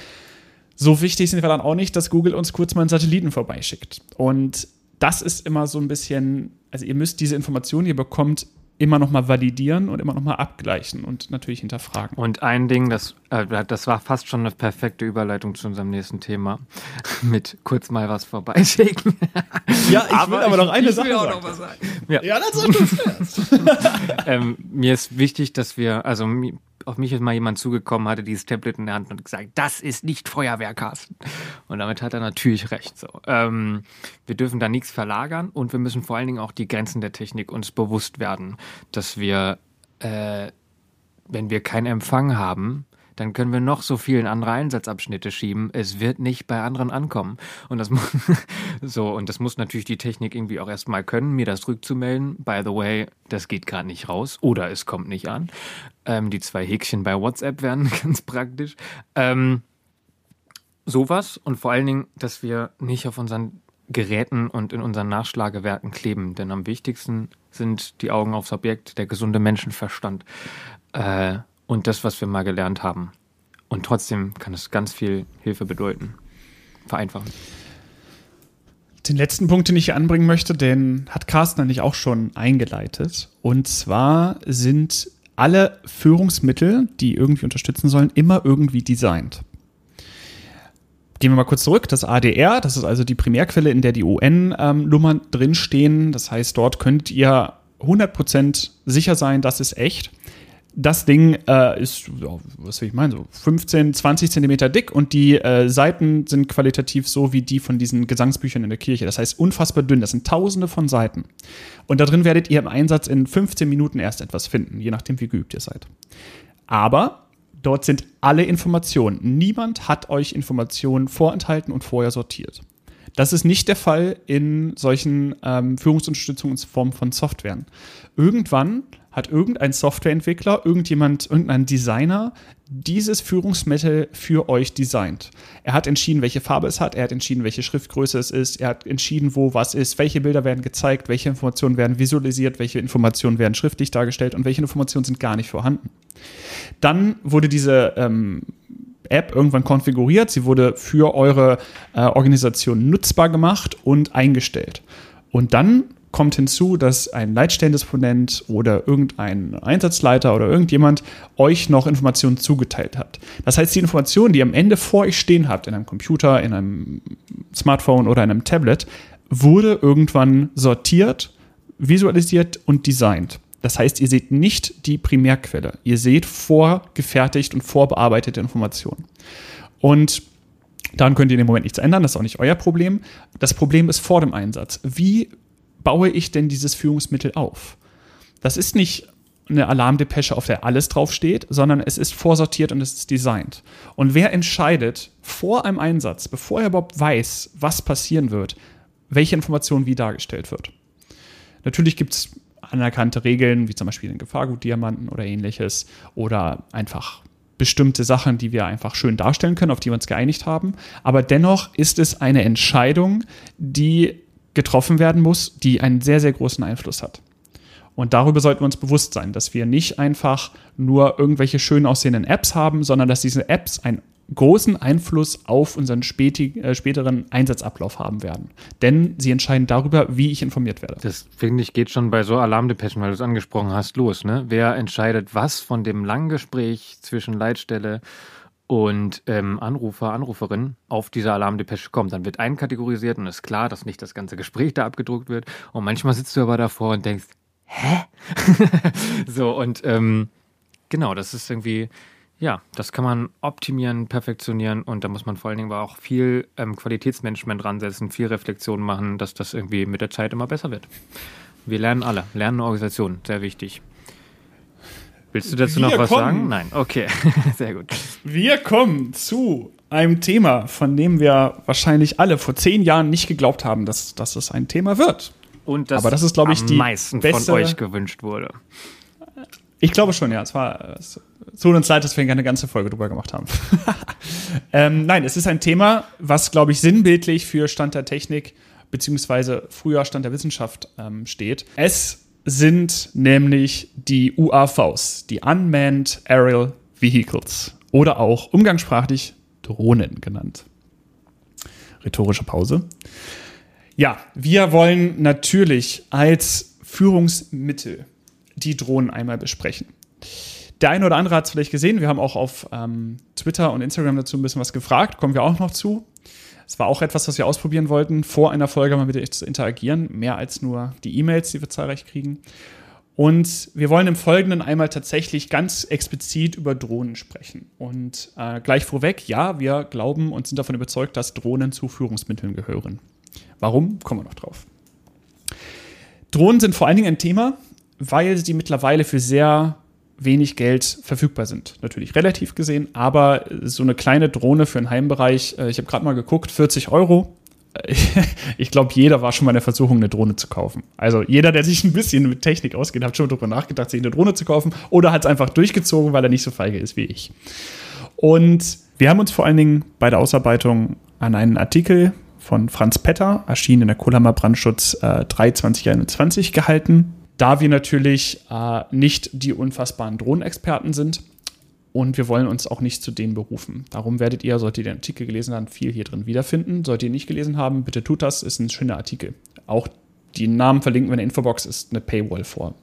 so wichtig sind wir dann auch nicht, dass Google uns kurz mal einen Satelliten vorbeischickt. Und das ist immer so ein bisschen, also ihr müsst diese Informationen, die ihr bekommt, immer noch mal validieren und immer noch mal abgleichen und natürlich hinterfragen. Und ein Ding, das, äh, das war fast schon eine perfekte Überleitung zu unserem nächsten Thema, [LAUGHS] mit kurz mal was vorbeischicken. Ja, ich aber will aber noch eine Sache sagen. sagen. Ja, ja das ist [LAUGHS] ähm, Mir ist wichtig, dass wir, also auf mich ist mal jemand zugekommen, hatte dieses Tablet in der Hand und gesagt, das ist nicht Feuerwehrkasten. Und damit hat er natürlich recht. So. Ähm, wir dürfen da nichts verlagern und wir müssen vor allen Dingen auch die Grenzen der Technik uns bewusst werden, dass wir, äh, wenn wir keinen Empfang haben, dann können wir noch so vielen andere Einsatzabschnitte schieben. Es wird nicht bei anderen ankommen. Und das [LAUGHS] muss, so, und das muss natürlich die Technik irgendwie auch erstmal können, mir das rückzumelden. By the way, das geht gerade nicht raus oder es kommt nicht an. Ähm, die zwei Häkchen bei WhatsApp wären [LAUGHS] ganz praktisch. Ähm, sowas und vor allen Dingen, dass wir nicht auf unseren Geräten und in unseren Nachschlagewerken kleben. Denn am wichtigsten sind die Augen aufs Objekt, der gesunde Menschenverstand. Äh, und das, was wir mal gelernt haben. Und trotzdem kann es ganz viel Hilfe bedeuten. Vereinfachen. Den letzten Punkt, den ich hier anbringen möchte, den hat Carsten eigentlich auch schon eingeleitet. Und zwar sind alle Führungsmittel, die irgendwie unterstützen sollen, immer irgendwie designt. Gehen wir mal kurz zurück. Das ADR, das ist also die Primärquelle, in der die UN-Nummern drinstehen. Das heißt, dort könnt ihr 100% sicher sein, das ist echt das Ding äh, ist, was will ich meinen, so 15, 20 Zentimeter dick und die äh, Seiten sind qualitativ so wie die von diesen Gesangsbüchern in der Kirche. Das heißt unfassbar dünn. Das sind tausende von Seiten. Und da drin werdet ihr im Einsatz in 15 Minuten erst etwas finden, je nachdem, wie geübt ihr seid. Aber dort sind alle Informationen. Niemand hat euch Informationen vorenthalten und vorher sortiert. Das ist nicht der Fall in solchen ähm, Führungsunterstützungen in Form von Softwaren. Irgendwann hat irgendein Softwareentwickler, irgendjemand, irgendein Designer dieses Führungsmittel für euch designt. Er hat entschieden, welche Farbe es hat, er hat entschieden, welche Schriftgröße es ist, er hat entschieden, wo was ist, welche Bilder werden gezeigt, welche Informationen werden visualisiert, welche Informationen werden schriftlich dargestellt und welche Informationen sind gar nicht vorhanden. Dann wurde diese ähm, App irgendwann konfiguriert, sie wurde für eure äh, Organisation nutzbar gemacht und eingestellt. Und dann kommt hinzu, dass ein Leitstellendisponent oder irgendein Einsatzleiter oder irgendjemand euch noch Informationen zugeteilt hat. Das heißt, die Informationen, die ihr am Ende vor euch stehen habt, in einem Computer, in einem Smartphone oder in einem Tablet, wurde irgendwann sortiert, visualisiert und designt. Das heißt, ihr seht nicht die Primärquelle. Ihr seht vorgefertigt und vorbearbeitete Informationen. Und daran könnt ihr in dem Moment nichts ändern, das ist auch nicht euer Problem. Das Problem ist vor dem Einsatz. Wie baue ich denn dieses Führungsmittel auf? Das ist nicht eine Alarmdepesche, auf der alles draufsteht, sondern es ist vorsortiert und es ist designt. Und wer entscheidet vor einem Einsatz, bevor er überhaupt weiß, was passieren wird, welche Information wie dargestellt wird? Natürlich gibt es anerkannte Regeln, wie zum Beispiel den Gefahrgutdiamanten oder ähnliches, oder einfach bestimmte Sachen, die wir einfach schön darstellen können, auf die wir uns geeinigt haben. Aber dennoch ist es eine Entscheidung, die getroffen werden muss, die einen sehr, sehr großen Einfluss hat. Und darüber sollten wir uns bewusst sein, dass wir nicht einfach nur irgendwelche schön aussehenden Apps haben, sondern dass diese Apps einen großen Einfluss auf unseren äh, späteren Einsatzablauf haben werden. Denn sie entscheiden darüber, wie ich informiert werde. Das finde ich geht schon bei so Alarmdepeschen, weil du es angesprochen hast, los. Ne? Wer entscheidet, was von dem langen Gespräch zwischen Leitstelle und ähm, Anrufer, Anruferin auf diese Alarmdepesche kommt. Dann wird einkategorisiert und ist klar, dass nicht das ganze Gespräch da abgedruckt wird. Und manchmal sitzt du aber davor und denkst, hä? [LAUGHS] so, und ähm, genau, das ist irgendwie, ja, das kann man optimieren, perfektionieren und da muss man vor allen Dingen aber auch viel ähm, Qualitätsmanagement ransetzen, viel Reflexion machen, dass das irgendwie mit der Zeit immer besser wird. Wir lernen alle, lernen Organisation, sehr wichtig. Willst du dazu Wir noch was kommen. sagen? Nein, okay, [LAUGHS] sehr gut. Wir kommen zu einem Thema, von dem wir wahrscheinlich alle vor zehn Jahren nicht geglaubt haben, dass, dass es ein Thema wird. Und das, Aber das ist, glaube ich, am die meisten beste, von euch gewünscht wurde. Ich glaube schon, ja. Es war es tut uns leid, dass wir eine ganze Folge drüber gemacht haben. [LAUGHS] ähm, nein, es ist ein Thema, was, glaube ich, sinnbildlich für Stand der Technik beziehungsweise früher Stand der Wissenschaft ähm, steht. Es sind nämlich die UAVs, die Unmanned Aerial Vehicles oder auch umgangssprachlich Drohnen genannt. Rhetorische Pause. Ja, wir wollen natürlich als Führungsmittel die Drohnen einmal besprechen. Der eine oder andere hat es vielleicht gesehen. Wir haben auch auf ähm, Twitter und Instagram dazu ein bisschen was gefragt. Kommen wir auch noch zu. Es war auch etwas, was wir ausprobieren wollten, vor einer Folge mal mit euch zu interagieren, mehr als nur die E-Mails, die wir zahlreich kriegen. Und wir wollen im Folgenden einmal tatsächlich ganz explizit über Drohnen sprechen. Und äh, gleich vorweg, ja, wir glauben und sind davon überzeugt, dass Drohnen zu Führungsmitteln gehören. Warum? Kommen wir noch drauf. Drohnen sind vor allen Dingen ein Thema, weil sie mittlerweile für sehr wenig Geld verfügbar sind. Natürlich relativ gesehen, aber so eine kleine Drohne für einen Heimbereich, äh, ich habe gerade mal geguckt, 40 Euro. [LAUGHS] Ich glaube, jeder war schon mal in der Versuchung, eine Drohne zu kaufen. Also jeder, der sich ein bisschen mit Technik ausgeht, hat schon darüber nachgedacht, sich eine Drohne zu kaufen oder hat es einfach durchgezogen, weil er nicht so feige ist wie ich. Und wir haben uns vor allen Dingen bei der Ausarbeitung an einen Artikel von Franz Petter, erschienen in der Kohlhammer Brandschutz äh, 3 2021 gehalten da wir natürlich äh, nicht die unfassbaren Drohnenexperten sind und wir wollen uns auch nicht zu denen berufen. Darum werdet ihr, solltet ihr den Artikel gelesen haben, viel hier drin wiederfinden. Solltet ihr nicht gelesen haben, bitte tut das, ist ein schöner Artikel. Auch die Namen verlinken wir in der Infobox, ist eine Paywall vor.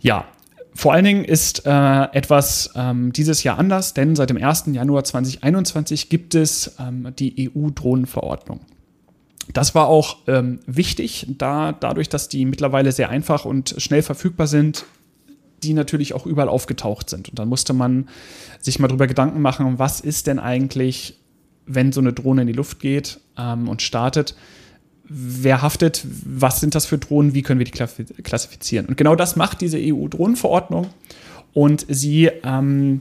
Ja, vor allen Dingen ist äh, etwas ähm, dieses Jahr anders, denn seit dem 1. Januar 2021 gibt es ähm, die EU-Drohnenverordnung. Das war auch ähm, wichtig, da dadurch, dass die mittlerweile sehr einfach und schnell verfügbar sind, die natürlich auch überall aufgetaucht sind. Und dann musste man sich mal drüber Gedanken machen, was ist denn eigentlich, wenn so eine Drohne in die Luft geht ähm, und startet, wer haftet, was sind das für Drohnen, wie können wir die klassifizieren. Und genau das macht diese EU-Drohnenverordnung. Und sie ähm,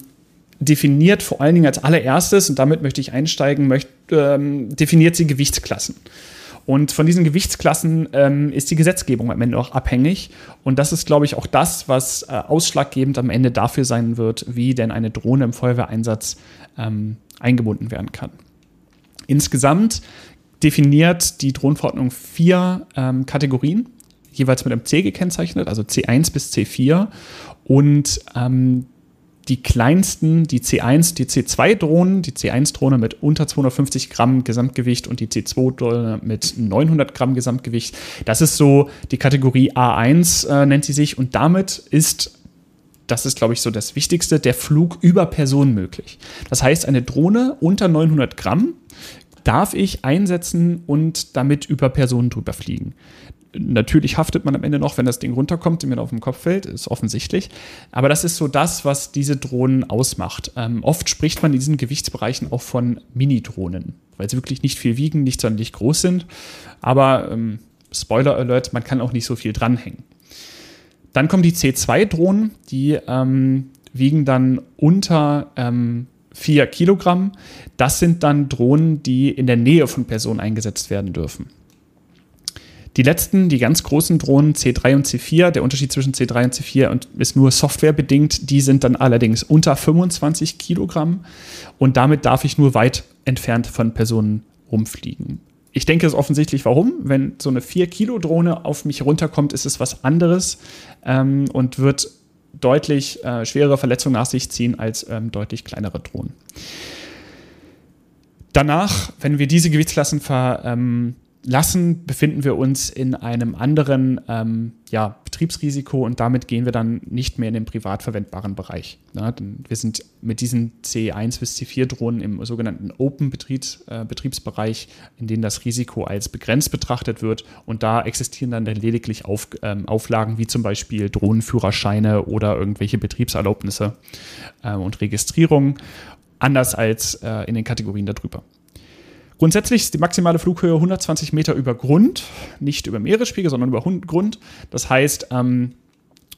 definiert vor allen Dingen als allererstes, und damit möchte ich einsteigen, möchte, ähm, definiert sie Gewichtsklassen. Und von diesen Gewichtsklassen ähm, ist die Gesetzgebung am Ende auch abhängig. Und das ist, glaube ich, auch das, was äh, ausschlaggebend am Ende dafür sein wird, wie denn eine Drohne im Feuerwehreinsatz ähm, eingebunden werden kann. Insgesamt definiert die Drohnenverordnung vier ähm, Kategorien, jeweils mit einem C gekennzeichnet, also C1 bis C4. Und ähm, die kleinsten, die C1, die C2-Drohnen, die C1-Drohne mit unter 250 Gramm Gesamtgewicht und die C2-Drohne mit 900 Gramm Gesamtgewicht. Das ist so die Kategorie A1, äh, nennt sie sich. Und damit ist, das ist, glaube ich, so das Wichtigste, der Flug über Person möglich. Das heißt, eine Drohne unter 900 Gramm darf ich einsetzen und damit über Personen drüber fliegen. Natürlich haftet man am Ende noch, wenn das Ding runterkommt und mir auf den Kopf fällt, ist offensichtlich. Aber das ist so das, was diese Drohnen ausmacht. Ähm, oft spricht man in diesen Gewichtsbereichen auch von Mini-Drohnen, weil sie wirklich nicht viel wiegen, nicht sonderlich groß sind. Aber ähm, Spoiler Alert, man kann auch nicht so viel dranhängen. Dann kommen die C2-Drohnen, die ähm, wiegen dann unter ähm, 4 Kilogramm. Das sind dann Drohnen, die in der Nähe von Personen eingesetzt werden dürfen. Die letzten, die ganz großen Drohnen C3 und C4, der Unterschied zwischen C3 und C4 ist nur softwarebedingt, die sind dann allerdings unter 25 Kilogramm und damit darf ich nur weit entfernt von Personen rumfliegen. Ich denke, es ist offensichtlich, warum. Wenn so eine 4-Kilo-Drohne auf mich runterkommt, ist es was anderes ähm, und wird deutlich äh, schwere Verletzungen nach sich ziehen als ähm, deutlich kleinere Drohnen. Danach, wenn wir diese Gewichtsklassen ver, ähm, lassen, befinden wir uns in einem anderen ähm, ja, Betriebsrisiko und damit gehen wir dann nicht mehr in den privat verwendbaren Bereich. Ja, wir sind mit diesen C1 bis C4 Drohnen im sogenannten Open-Betriebsbereich, äh, in dem das Risiko als begrenzt betrachtet wird und da existieren dann lediglich Auf, ähm, Auflagen wie zum Beispiel Drohnenführerscheine oder irgendwelche Betriebserlaubnisse äh, und Registrierungen, anders als äh, in den Kategorien darüber. Grundsätzlich ist die maximale Flughöhe 120 Meter über Grund, nicht über Meeresspiegel, sondern über Grund. Das heißt, ähm,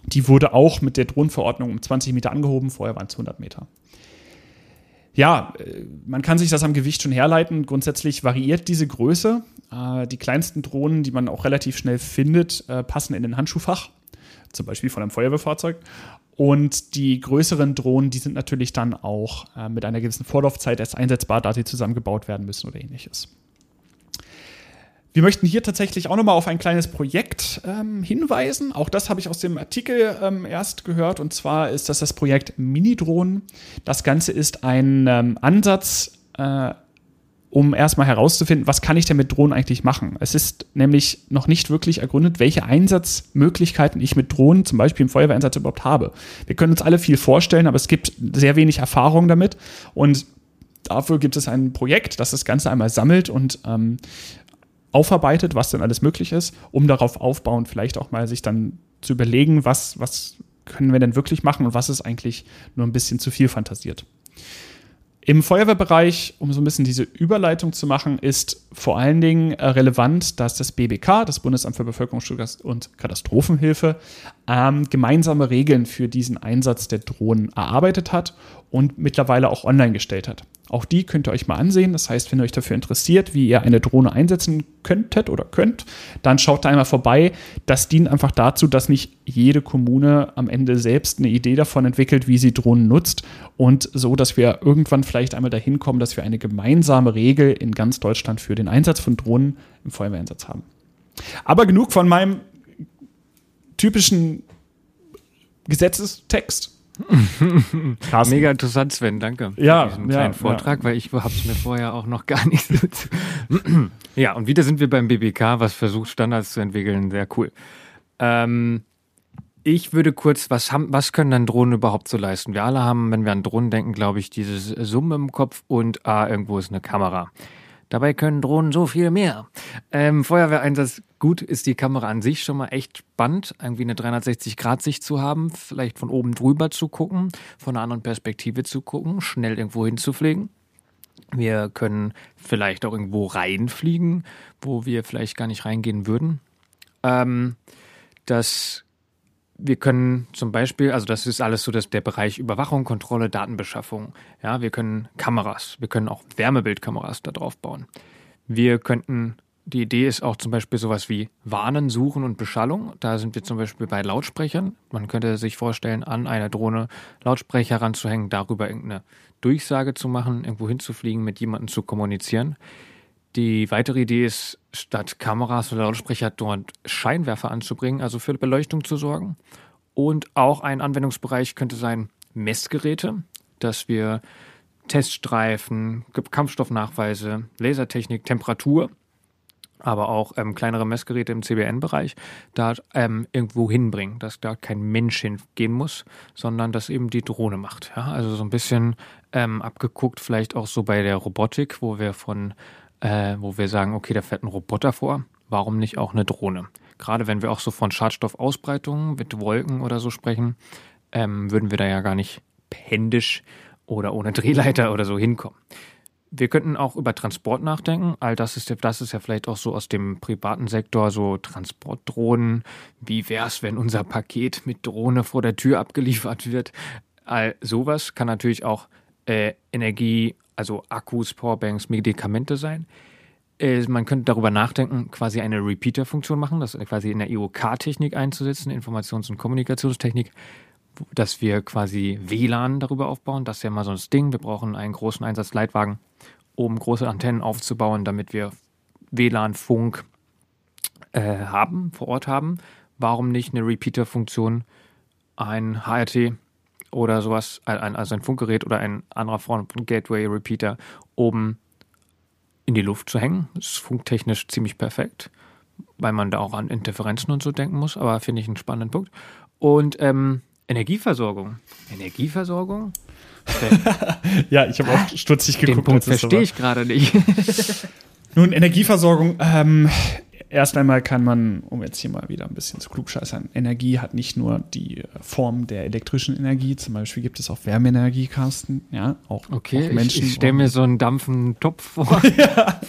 die wurde auch mit der Drohnenverordnung um 20 Meter angehoben, vorher waren es 100 Meter. Ja, äh, man kann sich das am Gewicht schon herleiten. Grundsätzlich variiert diese Größe. Äh, die kleinsten Drohnen, die man auch relativ schnell findet, äh, passen in den Handschuhfach, zum Beispiel von einem Feuerwehrfahrzeug. Und die größeren Drohnen, die sind natürlich dann auch äh, mit einer gewissen Vorlaufzeit erst einsetzbar, da sie zusammengebaut werden müssen oder ähnliches. Wir möchten hier tatsächlich auch nochmal auf ein kleines Projekt ähm, hinweisen. Auch das habe ich aus dem Artikel ähm, erst gehört. Und zwar ist das das Projekt Minidrohnen. Das Ganze ist ein ähm, Ansatz, äh, um erstmal herauszufinden, was kann ich denn mit Drohnen eigentlich machen. Es ist nämlich noch nicht wirklich ergründet, welche Einsatzmöglichkeiten ich mit Drohnen, zum Beispiel im Feuerwehreinsatz, überhaupt habe. Wir können uns alle viel vorstellen, aber es gibt sehr wenig Erfahrung damit. Und dafür gibt es ein Projekt, das das Ganze einmal sammelt und ähm, aufarbeitet, was denn alles möglich ist, um darauf aufbauend vielleicht auch mal sich dann zu überlegen, was, was können wir denn wirklich machen und was ist eigentlich nur ein bisschen zu viel fantasiert. Im Feuerwehrbereich, um so ein bisschen diese Überleitung zu machen, ist vor allen Dingen äh, relevant, dass das BBK, das Bundesamt für Bevölkerungsschutz und Katastrophenhilfe, ähm, gemeinsame Regeln für diesen Einsatz der Drohnen erarbeitet hat und mittlerweile auch online gestellt hat. Auch die könnt ihr euch mal ansehen. Das heißt, wenn ihr euch dafür interessiert, wie ihr eine Drohne einsetzen könntet oder könnt, dann schaut da einmal vorbei. Das dient einfach dazu, dass nicht jede Kommune am Ende selbst eine Idee davon entwickelt, wie sie Drohnen nutzt und so, dass wir irgendwann vielleicht einmal dahin kommen, dass wir eine gemeinsame Regel in ganz Deutschland für den Einsatz von Drohnen im Feuerwehreinsatz haben. Aber genug von meinem typischen Gesetzestext. [LAUGHS] Mega interessant, Sven, danke. Ja, für diesen kleinen ja, Vortrag, ja. weil ich habe es mir vorher auch noch [LAUGHS] gar nicht so zu. [CLEARS THROAT] ja, und wieder sind wir beim BBK, was versucht, Standards zu entwickeln. Sehr cool. Ähm, ich würde kurz, was haben, was können dann Drohnen überhaupt so leisten? Wir alle haben, wenn wir an Drohnen denken, glaube ich, dieses Summen im Kopf und ah, irgendwo ist eine Kamera. Dabei können Drohnen so viel mehr. Ähm, Feuerwehreinsatz, gut, ist die Kamera an sich schon mal echt spannend, irgendwie eine 360-Grad-Sicht zu haben, vielleicht von oben drüber zu gucken, von einer anderen Perspektive zu gucken, schnell irgendwo hinzufliegen. Wir können vielleicht auch irgendwo reinfliegen, wo wir vielleicht gar nicht reingehen würden. Ähm, das wir können zum Beispiel, also das ist alles so das, der Bereich Überwachung, Kontrolle, Datenbeschaffung. Ja, wir können Kameras, wir können auch Wärmebildkameras da drauf bauen. Wir könnten, die Idee ist auch zum Beispiel sowas wie Warnen, Suchen und Beschallung. Da sind wir zum Beispiel bei Lautsprechern. Man könnte sich vorstellen, an einer Drohne Lautsprecher ranzuhängen, darüber irgendeine Durchsage zu machen, irgendwo hinzufliegen, mit jemandem zu kommunizieren. Die weitere Idee ist, statt Kameras oder Lautsprecher dort Scheinwerfer anzubringen, also für Beleuchtung zu sorgen. Und auch ein Anwendungsbereich könnte sein, Messgeräte, dass wir Teststreifen, Kampfstoffnachweise, Lasertechnik, Temperatur, aber auch ähm, kleinere Messgeräte im CBN-Bereich da ähm, irgendwo hinbringen, dass da kein Mensch hingehen muss, sondern dass eben die Drohne macht. Ja? Also so ein bisschen ähm, abgeguckt, vielleicht auch so bei der Robotik, wo wir von, äh, wo wir sagen, okay, da fährt ein Roboter vor, warum nicht auch eine Drohne? Gerade wenn wir auch so von Schadstoffausbreitungen mit Wolken oder so sprechen, ähm, würden wir da ja gar nicht händisch oder ohne Drehleiter oder so hinkommen. Wir könnten auch über Transport nachdenken. All das ist, ja, das ist ja vielleicht auch so aus dem privaten Sektor, so Transportdrohnen. Wie wäre es, wenn unser Paket mit Drohne vor der Tür abgeliefert wird? All sowas kann natürlich auch äh, Energie, also Akkus, Powerbanks, Medikamente sein. Äh, man könnte darüber nachdenken, quasi eine Repeater-Funktion machen, das quasi in der IOK-Technik einzusetzen, Informations- und Kommunikationstechnik, dass wir quasi WLAN darüber aufbauen. Das ist ja mal so ein Ding. Wir brauchen einen großen Einsatzleitwagen, um große Antennen aufzubauen, damit wir WLAN-Funk äh, haben, vor Ort haben. Warum nicht eine Repeater-Funktion, ein HRT oder sowas, also ein Funkgerät oder ein anderer Form von Gateway-Repeater oben in die Luft zu hängen. Das ist funktechnisch ziemlich perfekt, weil man da auch an Interferenzen und so denken muss, aber finde ich einen spannenden Punkt. Und ähm, Energieversorgung. Energieversorgung? [LAUGHS] ja, ich habe auch stutzig geguckt. Den Punkt verstehe ich gerade nicht. [LAUGHS] Nun, Energieversorgung, ähm, erst einmal kann man, um jetzt hier mal wieder ein bisschen zu klugscheißern, Energie hat nicht nur die Form der elektrischen Energie, zum Beispiel gibt es auch Wärmeenergiekasten, ja, auch, okay, auch Menschen. Ich, ich stelle mir so einen dampfenden Topf vor. [LAUGHS] ja.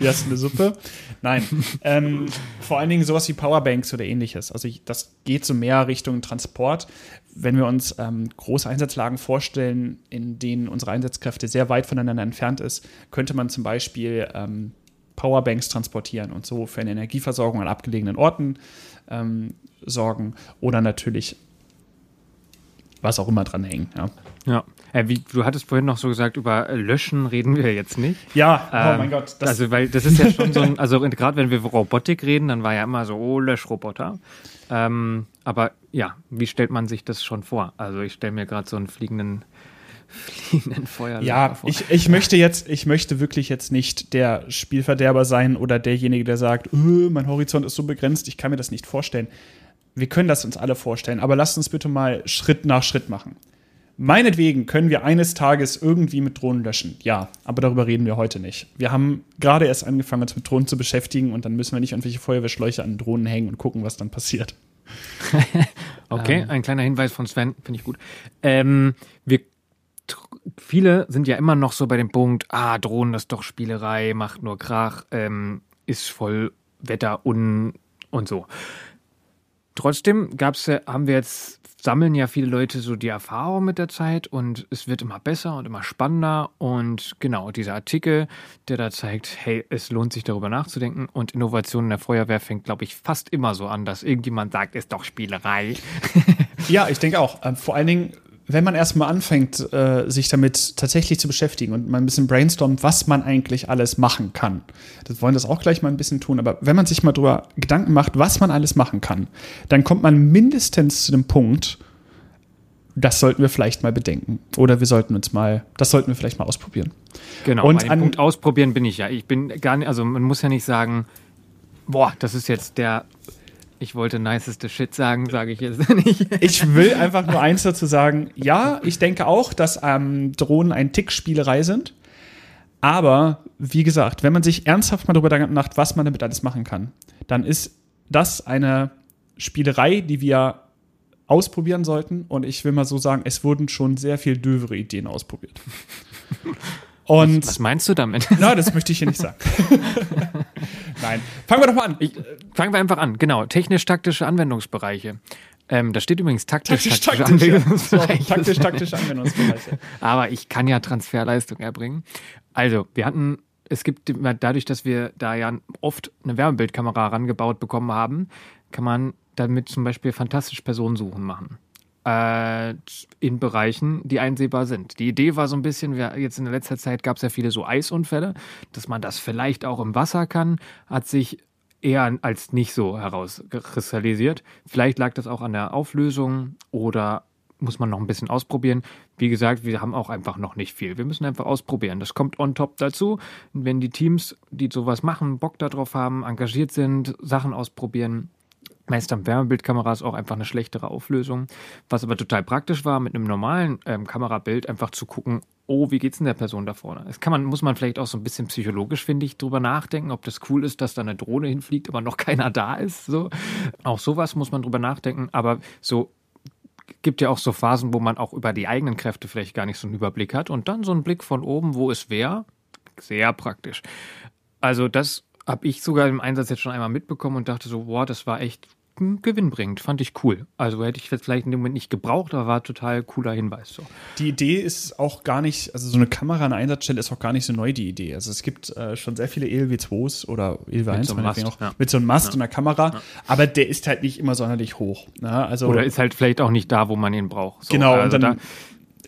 Hier du eine Suppe. Nein. ähm, vor allen Dingen sowas wie Powerbanks oder ähnliches. Also ich, das geht so mehr Richtung Transport. Wenn wir uns ähm, große Einsatzlagen vorstellen, in denen unsere Einsatzkräfte sehr weit voneinander entfernt ist, könnte man zum Beispiel ähm, Powerbanks transportieren und so für eine Energieversorgung an abgelegenen Orten ähm, sorgen oder natürlich was auch immer dran hängen. Ja. ja. Äh, wie, du hattest vorhin noch so gesagt, über Löschen reden wir jetzt nicht. Ja, oh ähm, mein Gott. also, weil das ist ja schon so ein, also gerade wenn wir über Robotik reden, dann war ja immer so, oh, Löschroboter. Ähm, aber ja, wie stellt man sich das schon vor? Also ich stelle mir gerade so einen fliegenden fliegenden Feuerlöscher ja, vor. Ich, ich möchte jetzt, ich möchte wirklich jetzt nicht der Spielverderber sein oder derjenige, der sagt, öh, mein Horizont ist so begrenzt, ich kann mir das nicht vorstellen. Wir können das uns alle vorstellen, aber lasst uns bitte mal Schritt nach Schritt machen. Meinetwegen können wir eines Tages irgendwie mit Drohnen löschen. Ja, aber darüber reden wir heute nicht. Wir haben gerade erst angefangen, uns mit Drohnen zu beschäftigen und dann müssen wir nicht irgendwelche Feuerwehrschläuche an Drohnen hängen und gucken, was dann passiert. [LAUGHS] [LAUGHS] okay, ähm. ein kleiner Hinweis von Sven, finde ich gut. Ähm, wir viele sind ja immer noch so bei dem Punkt, ah, Drohnen ist doch Spielerei, macht nur Krach, ähm, ist voll Wetter un und so. Trotzdem gab's, haben wir jetzt sammeln ja viele Leute so die Erfahrung mit der Zeit und es wird immer besser und immer spannender. Und genau, dieser Artikel, der da zeigt, hey, es lohnt sich darüber nachzudenken und Innovation in der Feuerwehr fängt, glaube ich, fast immer so an, dass irgendjemand sagt, ist doch Spielerei. ja, ich denke auch. Ähm, vor allen Dingen, wenn man erstmal anfängt, äh, sich damit tatsächlich zu beschäftigen und mal ein bisschen brainstormt, was man eigentlich alles machen kann. Das wollen das auch gleich mal ein bisschen tun, aber wenn man sich mal drüber Gedanken macht, was man alles machen kann, dann kommt man mindestens zu dem Punkt, das sollten wir vielleicht mal bedenken. Oder wir sollten uns mal, das sollten wir vielleicht mal ausprobieren. Genau, und an Punkt ausprobieren bin ich ja. Ich bin gar nicht, also man muss ja nicht sagen, boah, das ist jetzt der ich wollte niceste Shit sagen, sage ich jetzt [LAUGHS] nicht. Ich will einfach nur eins dazu sagen. Ja, ich denke auch, dass ähm, Drohnen ein Tick Spielerei sind. Aber wie gesagt, wenn man sich ernsthaft mal darüber nachdenkt, was man damit alles machen kann, dann ist das eine Spielerei, die wir ausprobieren sollten. Und ich will mal so sagen, es wurden schon sehr viel dövere Ideen ausprobiert. [LAUGHS] Und was, was meinst du damit? Na, das möchte ich hier nicht sagen. [LAUGHS] Nein. Fangen wir doch mal an. Ich, fangen wir einfach an. Genau. Technisch-taktische Anwendungsbereiche. Ähm, da steht übrigens taktisch-taktische taktisch, Anwendungsbereiche. Ja. Taktisch-taktische Anwendungsbereiche. [LAUGHS] Aber ich kann ja Transferleistung erbringen. Also, wir hatten, es gibt dadurch, dass wir da ja oft eine Wärmebildkamera rangebaut bekommen haben, kann man damit zum Beispiel fantastisch Personensuchen machen äh, in Bereichen, die einsehbar sind. Die Idee war so ein bisschen, wir, jetzt in der letzter Zeit gab es ja viele so Eisunfälle, dass man das vielleicht auch im Wasser kann, hat sich eher als nicht so herauskristallisiert. Vielleicht lag das auch an der Auflösung oder muss man noch ein bisschen ausprobieren. Wie gesagt, wir haben auch einfach noch nicht viel. Wir müssen einfach ausprobieren. Das kommt on top dazu. Wenn die Teams, die sowas machen, Bock darauf haben, engagiert sind, Sachen ausprobieren, Meist haben Wärmebildkameras auch einfach eine schlechtere Auflösung. Was aber total praktisch war, mit einem normalen ähm, Kamerabild einfach zu gucken, oh, wie geht's denn der Person da vorne? Das kann man, muss man vielleicht auch so ein bisschen psychologisch, finde ich, drüber nachdenken, ob das cool ist, dass da eine Drohne hinfliegt, aber noch [LAUGHS] keiner da ist. So. Auch sowas muss man drüber nachdenken. Aber so gibt ja auch so Phasen, wo man auch über die eigenen Kräfte vielleicht gar nicht so einen Überblick hat. Und dann so ein Blick von oben, wo es wäre, sehr praktisch. Also das habe ich sogar im Einsatz jetzt schon einmal mitbekommen und dachte so, boah, das war echt Gewinn bringt. Fand ich cool. Also hätte ich jetzt vielleicht in dem Moment nicht gebraucht, aber war total cooler Hinweis. So. Die Idee ist auch gar nicht, also so eine Kamera an Einsatzstelle ist auch gar nicht so neu, die Idee. Also es gibt äh, schon sehr viele ELW2s oder ELW1 mit so einem Mast, auch, ja. mit so einem Mast ja. und einer Kamera, ja. aber der ist halt nicht immer sonderlich hoch. Ne? Also, oder ist halt vielleicht auch nicht da, wo man ihn braucht. So. Genau, also und dann, da,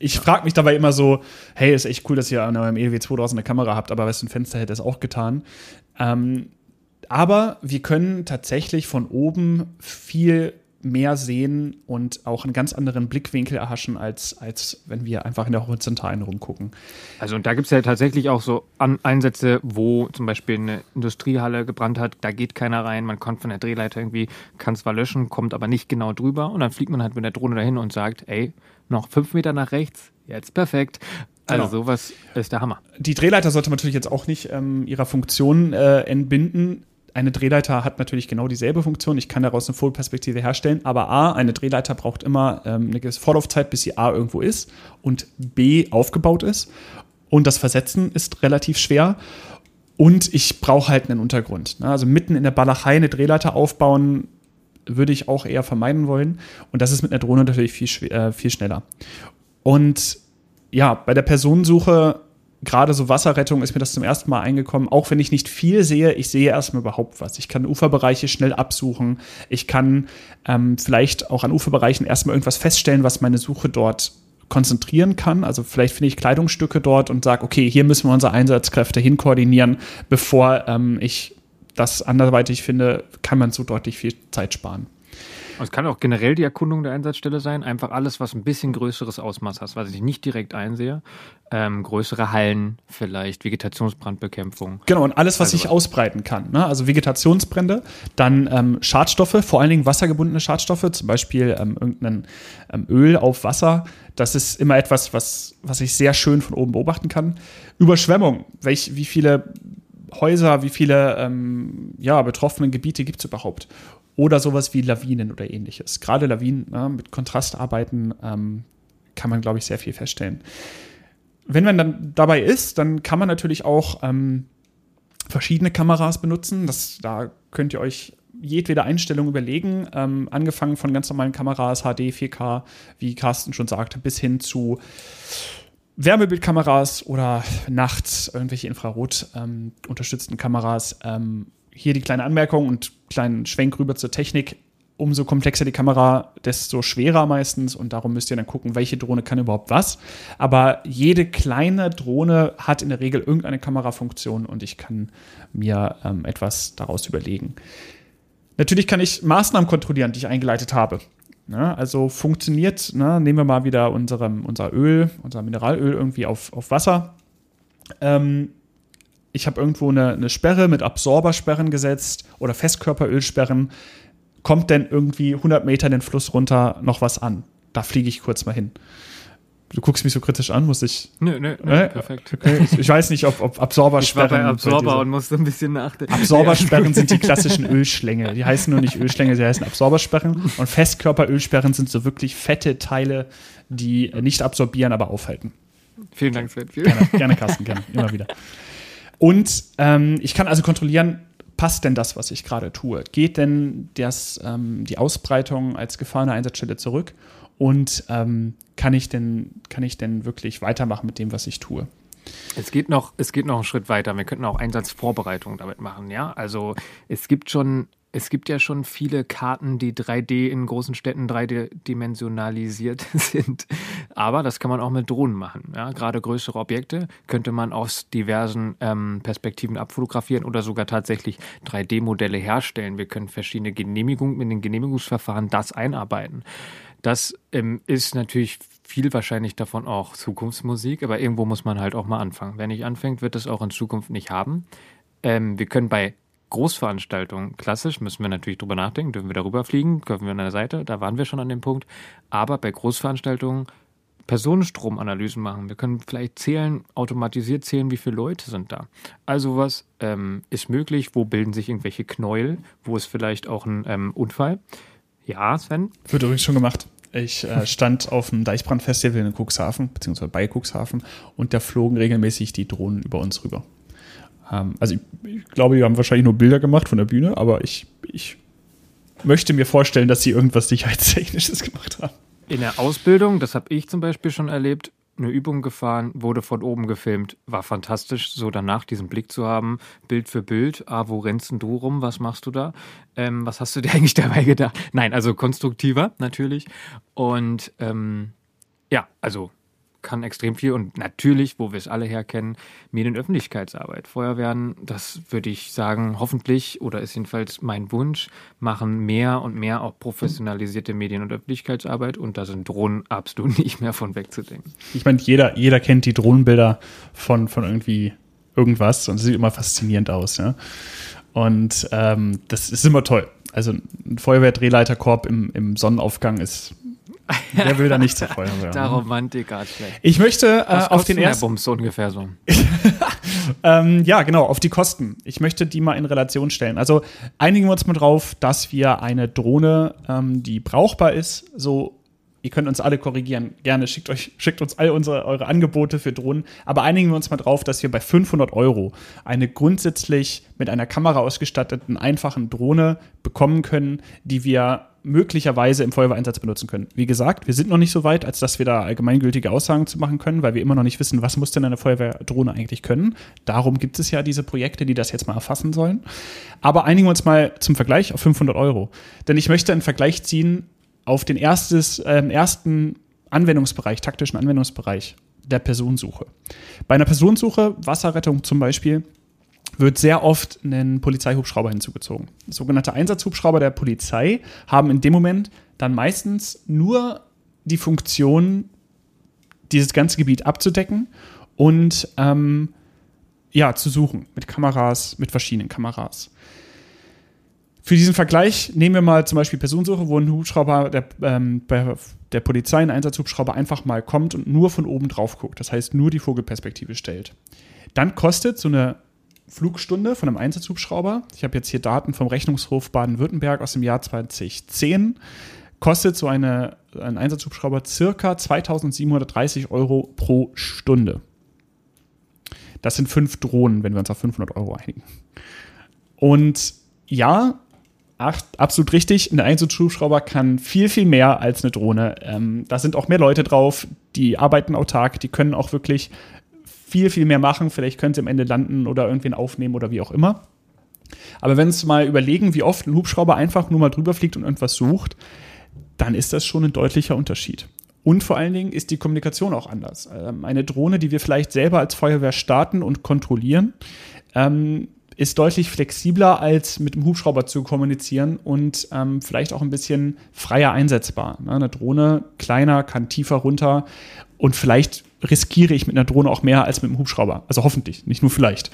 ich frage mich dabei immer so, hey, ist echt cool, dass ihr an eurem ELW2 draußen eine Kamera habt, aber weißt du, ein Fenster hätte es auch getan. Ähm, aber wir können tatsächlich von oben viel mehr sehen und auch einen ganz anderen Blickwinkel erhaschen, als, als wenn wir einfach in der Horizontalen rumgucken. Also und da gibt es ja tatsächlich auch so An Einsätze, wo zum Beispiel eine Industriehalle gebrannt hat, da geht keiner rein, man kommt von der Drehleiter irgendwie, kann zwar löschen, kommt aber nicht genau drüber und dann fliegt man halt mit der Drohne dahin und sagt, ey, noch fünf Meter nach rechts, jetzt perfekt. Also genau. sowas ist der Hammer. Die Drehleiter sollte man natürlich jetzt auch nicht ähm, ihrer Funktion äh, entbinden eine Drehleiter hat natürlich genau dieselbe Funktion. Ich kann daraus eine Vollperspektive herstellen. Aber A, eine Drehleiter braucht immer ähm, eine gewisse Vorlaufzeit, bis sie A irgendwo ist und B aufgebaut ist. Und das Versetzen ist relativ schwer. Und ich brauche halt einen Untergrund. Ne? Also mitten in der Balachei eine Drehleiter aufbauen, würde ich auch eher vermeiden wollen. Und das ist mit einer Drohne natürlich viel, äh, viel schneller. Und ja, bei der Personensuche gerade so Wasserrettung ist mir das zum ersten Mal eingekommen. Auch wenn ich nicht viel sehe, ich sehe erstmal überhaupt was. Ich kann Uferbereiche schnell absuchen. Ich kann ähm, vielleicht auch an Uferbereichen erstmal irgendwas feststellen, was meine Suche dort konzentrieren kann. Also vielleicht finde ich Kleidungsstücke dort und sage, okay, hier müssen wir unsere Einsatzkräfte hinkoordinieren, bevor ähm, ich das anderweitig finde, kann man so deutlich viel Zeit sparen. Es kann auch generell die Erkundung der Einsatzstelle sein. Einfach alles, was ein bisschen größeres Ausmaß hat, was ich nicht direkt einsehe. Ähm, größere Hallen, vielleicht Vegetationsbrandbekämpfung. Genau, und alles, was also sich was. ausbreiten kann. Ne? Also Vegetationsbrände, dann ähm, Schadstoffe, vor allen Dingen wassergebundene Schadstoffe, zum Beispiel ähm, irgendein ähm, Öl auf Wasser. Das ist immer etwas, was, was ich sehr schön von oben beobachten kann. Überschwemmung, welch, wie viele Häuser, wie viele ähm, ja, betroffene Gebiete gibt es überhaupt? Oder sowas wie Lawinen oder ähnliches. Gerade Lawinen ja, mit Kontrastarbeiten ähm, kann man, glaube ich, sehr viel feststellen. Wenn man dann dabei ist, dann kann man natürlich auch ähm, verschiedene Kameras benutzen. Das, da könnt ihr euch jedwede Einstellung überlegen, ähm, angefangen von ganz normalen Kameras, HD, 4K, wie Carsten schon sagte, bis hin zu Wärmebildkameras oder nachts irgendwelche Infrarot ähm, unterstützten Kameras. Ähm, hier die kleine Anmerkung und kleinen Schwenk rüber zur Technik. Umso komplexer die Kamera, desto schwerer meistens und darum müsst ihr dann gucken, welche Drohne kann überhaupt was. Aber jede kleine Drohne hat in der Regel irgendeine Kamerafunktion und ich kann mir ähm, etwas daraus überlegen. Natürlich kann ich Maßnahmen kontrollieren, die ich eingeleitet habe. Ne? Also funktioniert, ne? nehmen wir mal wieder unserem, unser Öl, unser Mineralöl irgendwie auf, auf Wasser. Ähm, ich habe irgendwo eine, eine Sperre mit Absorbersperren gesetzt oder Festkörperölsperren. Kommt denn irgendwie 100 Meter den Fluss runter noch was an? Da fliege ich kurz mal hin. Du guckst mich so kritisch an, muss ich. Nö, nö, nö äh? perfekt. Okay. Ich weiß nicht, ob, ob Absorbersperren. Ich war bei Absorber und musste ein bisschen nachdenken. Absorbersperren sind die [LAUGHS] klassischen Ölschlänge. Die heißen nur nicht Ölschlänge, sie heißen Absorbersperren. Und Festkörperölsperren sind so wirklich fette Teile, die nicht absorbieren, aber aufhalten. Vielen Dank, Sven. Gerne, gerne, Carsten, gerne. Immer wieder. Und ähm, ich kann also kontrollieren, passt denn das, was ich gerade tue? Geht denn das, ähm, die Ausbreitung als gefahrene Einsatzstelle zurück? Und ähm, kann, ich denn, kann ich denn wirklich weitermachen mit dem, was ich tue? Es geht noch, es geht noch einen Schritt weiter. Wir könnten auch Einsatzvorbereitung damit machen, ja. Also es gibt schon es gibt ja schon viele Karten, die 3D in großen Städten dreidimensionalisiert [LAUGHS] sind. Aber das kann man auch mit Drohnen machen. Ja? Gerade größere Objekte könnte man aus diversen ähm, Perspektiven abfotografieren oder sogar tatsächlich 3D-Modelle herstellen. Wir können verschiedene Genehmigungen mit den Genehmigungsverfahren das einarbeiten. Das ähm, ist natürlich viel wahrscheinlich davon auch Zukunftsmusik, aber irgendwo muss man halt auch mal anfangen. Wer nicht anfängt, wird es auch in Zukunft nicht haben. Ähm, wir können bei Großveranstaltungen, klassisch, müssen wir natürlich drüber nachdenken, dürfen wir darüber fliegen, können wir an der Seite, da waren wir schon an dem Punkt. Aber bei Großveranstaltungen Personenstromanalysen machen. Wir können vielleicht zählen, automatisiert zählen, wie viele Leute sind da. Also was ähm, ist möglich? Wo bilden sich irgendwelche Knäuel? Wo ist vielleicht auch ein ähm, Unfall? Ja, Sven? Wird übrigens schon gemacht. Ich äh, stand [LAUGHS] auf dem Deichbrandfestival in Cuxhaven, beziehungsweise bei Cuxhaven, und da flogen regelmäßig die Drohnen über uns rüber. Ähm, also ich, ich, glaube, die haben wahrscheinlich nur Bilder gemacht von der Bühne, aber ich, ich möchte mir vorstellen, dass sie irgendwas Sicherheitstechnisches [LAUGHS] gemacht haben. In der Ausbildung, das habe ich zum Beispiel schon erlebt, eine Übung gefahren, wurde von oben gefilmt. War fantastisch, so danach diesen Blick zu haben, Bild für Bild. Ah, wo rennst du rum? Was machst du da? Ähm, was hast du dir [LAUGHS] eigentlich dabei gedacht? Nein, also konstruktiver natürlich. Und ähm, ja, also kann extrem viel und natürlich, wo wir es alle herkennen, Medienöffentlichkeitsarbeit. Feuerwehren, das würde ich sagen, hoffentlich oder ist jedenfalls mein Wunsch, machen mehr und mehr auch professionalisierte Medien- und Öffentlichkeitsarbeit und da sind Drohnen absolut [LAUGHS] nicht mehr von wegzudenken. Ich meine, jeder, jeder kennt die Drohnenbilder von, von irgendwie irgendwas und es sieht immer faszinierend aus. Ja? Und ähm, das ist immer toll. Also ein Feuerwehrdrehleiterkorb im, im Sonnenaufgang ist Wer will da nicht Feuerwehr? [LAUGHS] Der Romantik hat schlecht. Ich möchte äh, auf den ersten. Bums ungefähr so. [LAUGHS] ähm, ja, genau, auf die Kosten. Ich möchte die mal in Relation stellen. Also einigen wir uns mal drauf, dass wir eine Drohne, ähm, die brauchbar ist, so Ihr könnt uns alle korrigieren. Gerne schickt euch, schickt uns all unsere, eure Angebote für Drohnen. Aber einigen wir uns mal drauf, dass wir bei 500 Euro eine grundsätzlich mit einer Kamera ausgestatteten, einfachen Drohne bekommen können, die wir möglicherweise im Feuerwehreinsatz benutzen können. Wie gesagt, wir sind noch nicht so weit, als dass wir da allgemeingültige Aussagen zu machen können, weil wir immer noch nicht wissen, was muss denn eine Feuerwehrdrohne eigentlich können. Darum gibt es ja diese Projekte, die das jetzt mal erfassen sollen. Aber einigen wir uns mal zum Vergleich auf 500 Euro. Denn ich möchte einen Vergleich ziehen auf den erstes, äh, ersten Anwendungsbereich, taktischen Anwendungsbereich der Personensuche. Bei einer Personensuche, Wasserrettung zum Beispiel, wird sehr oft ein Polizeihubschrauber hinzugezogen. Sogenannte Einsatzhubschrauber der Polizei haben in dem Moment dann meistens nur die Funktion, dieses ganze Gebiet abzudecken und ähm, ja, zu suchen mit Kameras, mit verschiedenen Kameras. Für diesen Vergleich nehmen wir mal zum Beispiel Personensuche, wo ein Hubschrauber der, ähm, der Polizei, ein Einsatzhubschrauber einfach mal kommt und nur von oben drauf guckt. Das heißt, nur die Vogelperspektive stellt. Dann kostet so eine Flugstunde von einem Einsatzhubschrauber. Ich habe jetzt hier Daten vom Rechnungshof Baden-Württemberg aus dem Jahr 2010. Kostet so eine, ein Einsatzhubschrauber circa 2730 Euro pro Stunde. Das sind fünf Drohnen, wenn wir uns auf 500 Euro einigen. Und ja, absolut richtig. Ein Einsatzhubschrauber kann viel, viel mehr als eine Drohne. Ähm, da sind auch mehr Leute drauf, die arbeiten autark, die können auch wirklich viel, viel mehr machen. Vielleicht können sie am Ende landen oder irgendwen aufnehmen oder wie auch immer. Aber wenn Sie mal überlegen, wie oft ein Hubschrauber einfach nur mal drüber fliegt und irgendwas sucht, dann ist das schon ein deutlicher Unterschied. Und vor allen Dingen ist die Kommunikation auch anders. Ähm, eine Drohne, die wir vielleicht selber als Feuerwehr starten und kontrollieren, ähm, ist deutlich flexibler als mit dem Hubschrauber zu kommunizieren und ähm, vielleicht auch ein bisschen freier einsetzbar. Ne? Eine Drohne kleiner, kann tiefer runter und vielleicht riskiere ich mit einer Drohne auch mehr als mit einem Hubschrauber. Also hoffentlich, nicht nur vielleicht.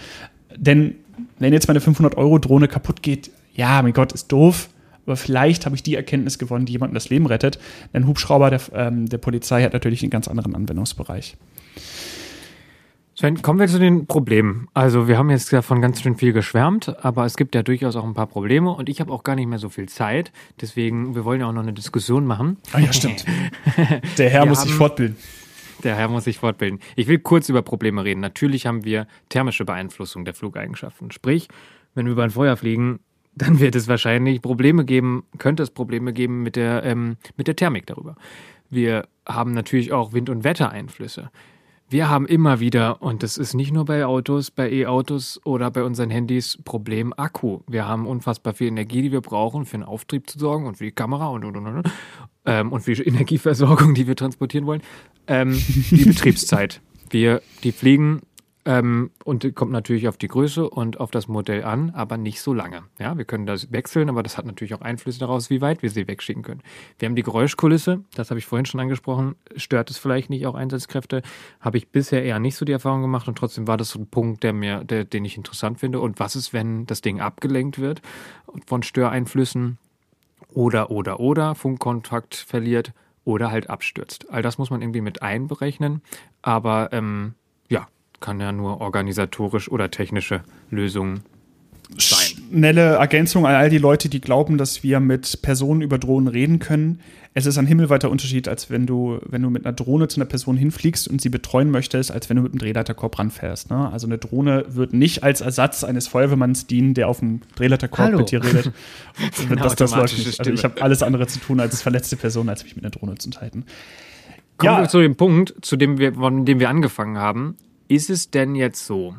Denn wenn jetzt meine 500-Euro-Drohne kaputt geht, ja, mein Gott, ist doof. Aber vielleicht habe ich die Erkenntnis gewonnen, die jemandem das Leben rettet. Denn Hubschrauber der, ähm, der Polizei hat natürlich einen ganz anderen Anwendungsbereich. Sven, kommen wir zu den Problemen. Also wir haben jetzt davon ganz schön viel geschwärmt, aber es gibt ja durchaus auch ein paar Probleme und ich habe auch gar nicht mehr so viel Zeit. Deswegen, wir wollen ja auch noch eine Diskussion machen. Ah ja, stimmt. [LAUGHS] Der Herr wir muss sich fortbilden. Der Herr muss sich fortbilden. Ich will kurz über Probleme reden. Natürlich haben wir thermische Beeinflussung der Flugeigenschaften. Sprich, wenn wir über ein Feuer fliegen, dann wird es wahrscheinlich Probleme geben, könnte es Probleme geben mit der, ähm, mit der Thermik darüber. Wir haben natürlich auch Wind- und Wettereinflüsse. Wir haben immer wieder, und das ist nicht nur bei Autos, bei E-Autos oder bei unseren Handys, Problem Akku. Wir haben unfassbar viel Energie, die wir brauchen, für den Auftrieb zu sorgen und für die Kamera und und und und. Ähm, und für die [LAUGHS] Energieversorgung, die wir transportieren wollen. Ähm, die [LAUGHS] Betriebszeit. Wir, die fliegen Ähm, und kommt natürlich auf die Größe und auf das Modell an, aber nicht so lange. Ja, wir können das wechseln, aber das hat natürlich auch Einflüsse daraus, wie weit wir sie wegschicken können. Wir haben die Geräuschkulisse, das habe ich vorhin schon angesprochen. Stört es vielleicht nicht auch Einsatzkräfte? Habe ich bisher eher nicht so die Erfahrung gemacht und trotzdem war das so ein Punkt, der mir, der, den ich interessant finde. Und was ist, wenn das Ding abgelenkt wird von Störeinflüssen oder, oder, oder Funkkontakt verliert oder halt abstürzt? All das muss man irgendwie mit einberechnen, aber ähm, kann ja nur organisatorisch oder technische Lösungen sein. Schnelle Ergänzung an all die Leute, die glauben, dass wir mit Personen über Drohnen reden können. Es ist ein himmelweiter Unterschied, als wenn du, wenn du mit einer Drohne zu einer Person hinfliegst und sie betreuen möchtest, als wenn du mit einem Drehleiterkorb ranfährst. Ne? Also eine Drohne wird nicht als Ersatz eines Feuerwehrmanns dienen, der auf dem Drehleiterkorb Hallo. mit dir redet. [LAUGHS] das, das läuft nicht. Also ich habe alles andere zu tun, als verletzte Personen, als mich mit einer Drohne zu unterhalten. Kommen Ja. wir zu dem Punkt, zu dem wir, von dem wir angefangen haben. Ist es denn jetzt so,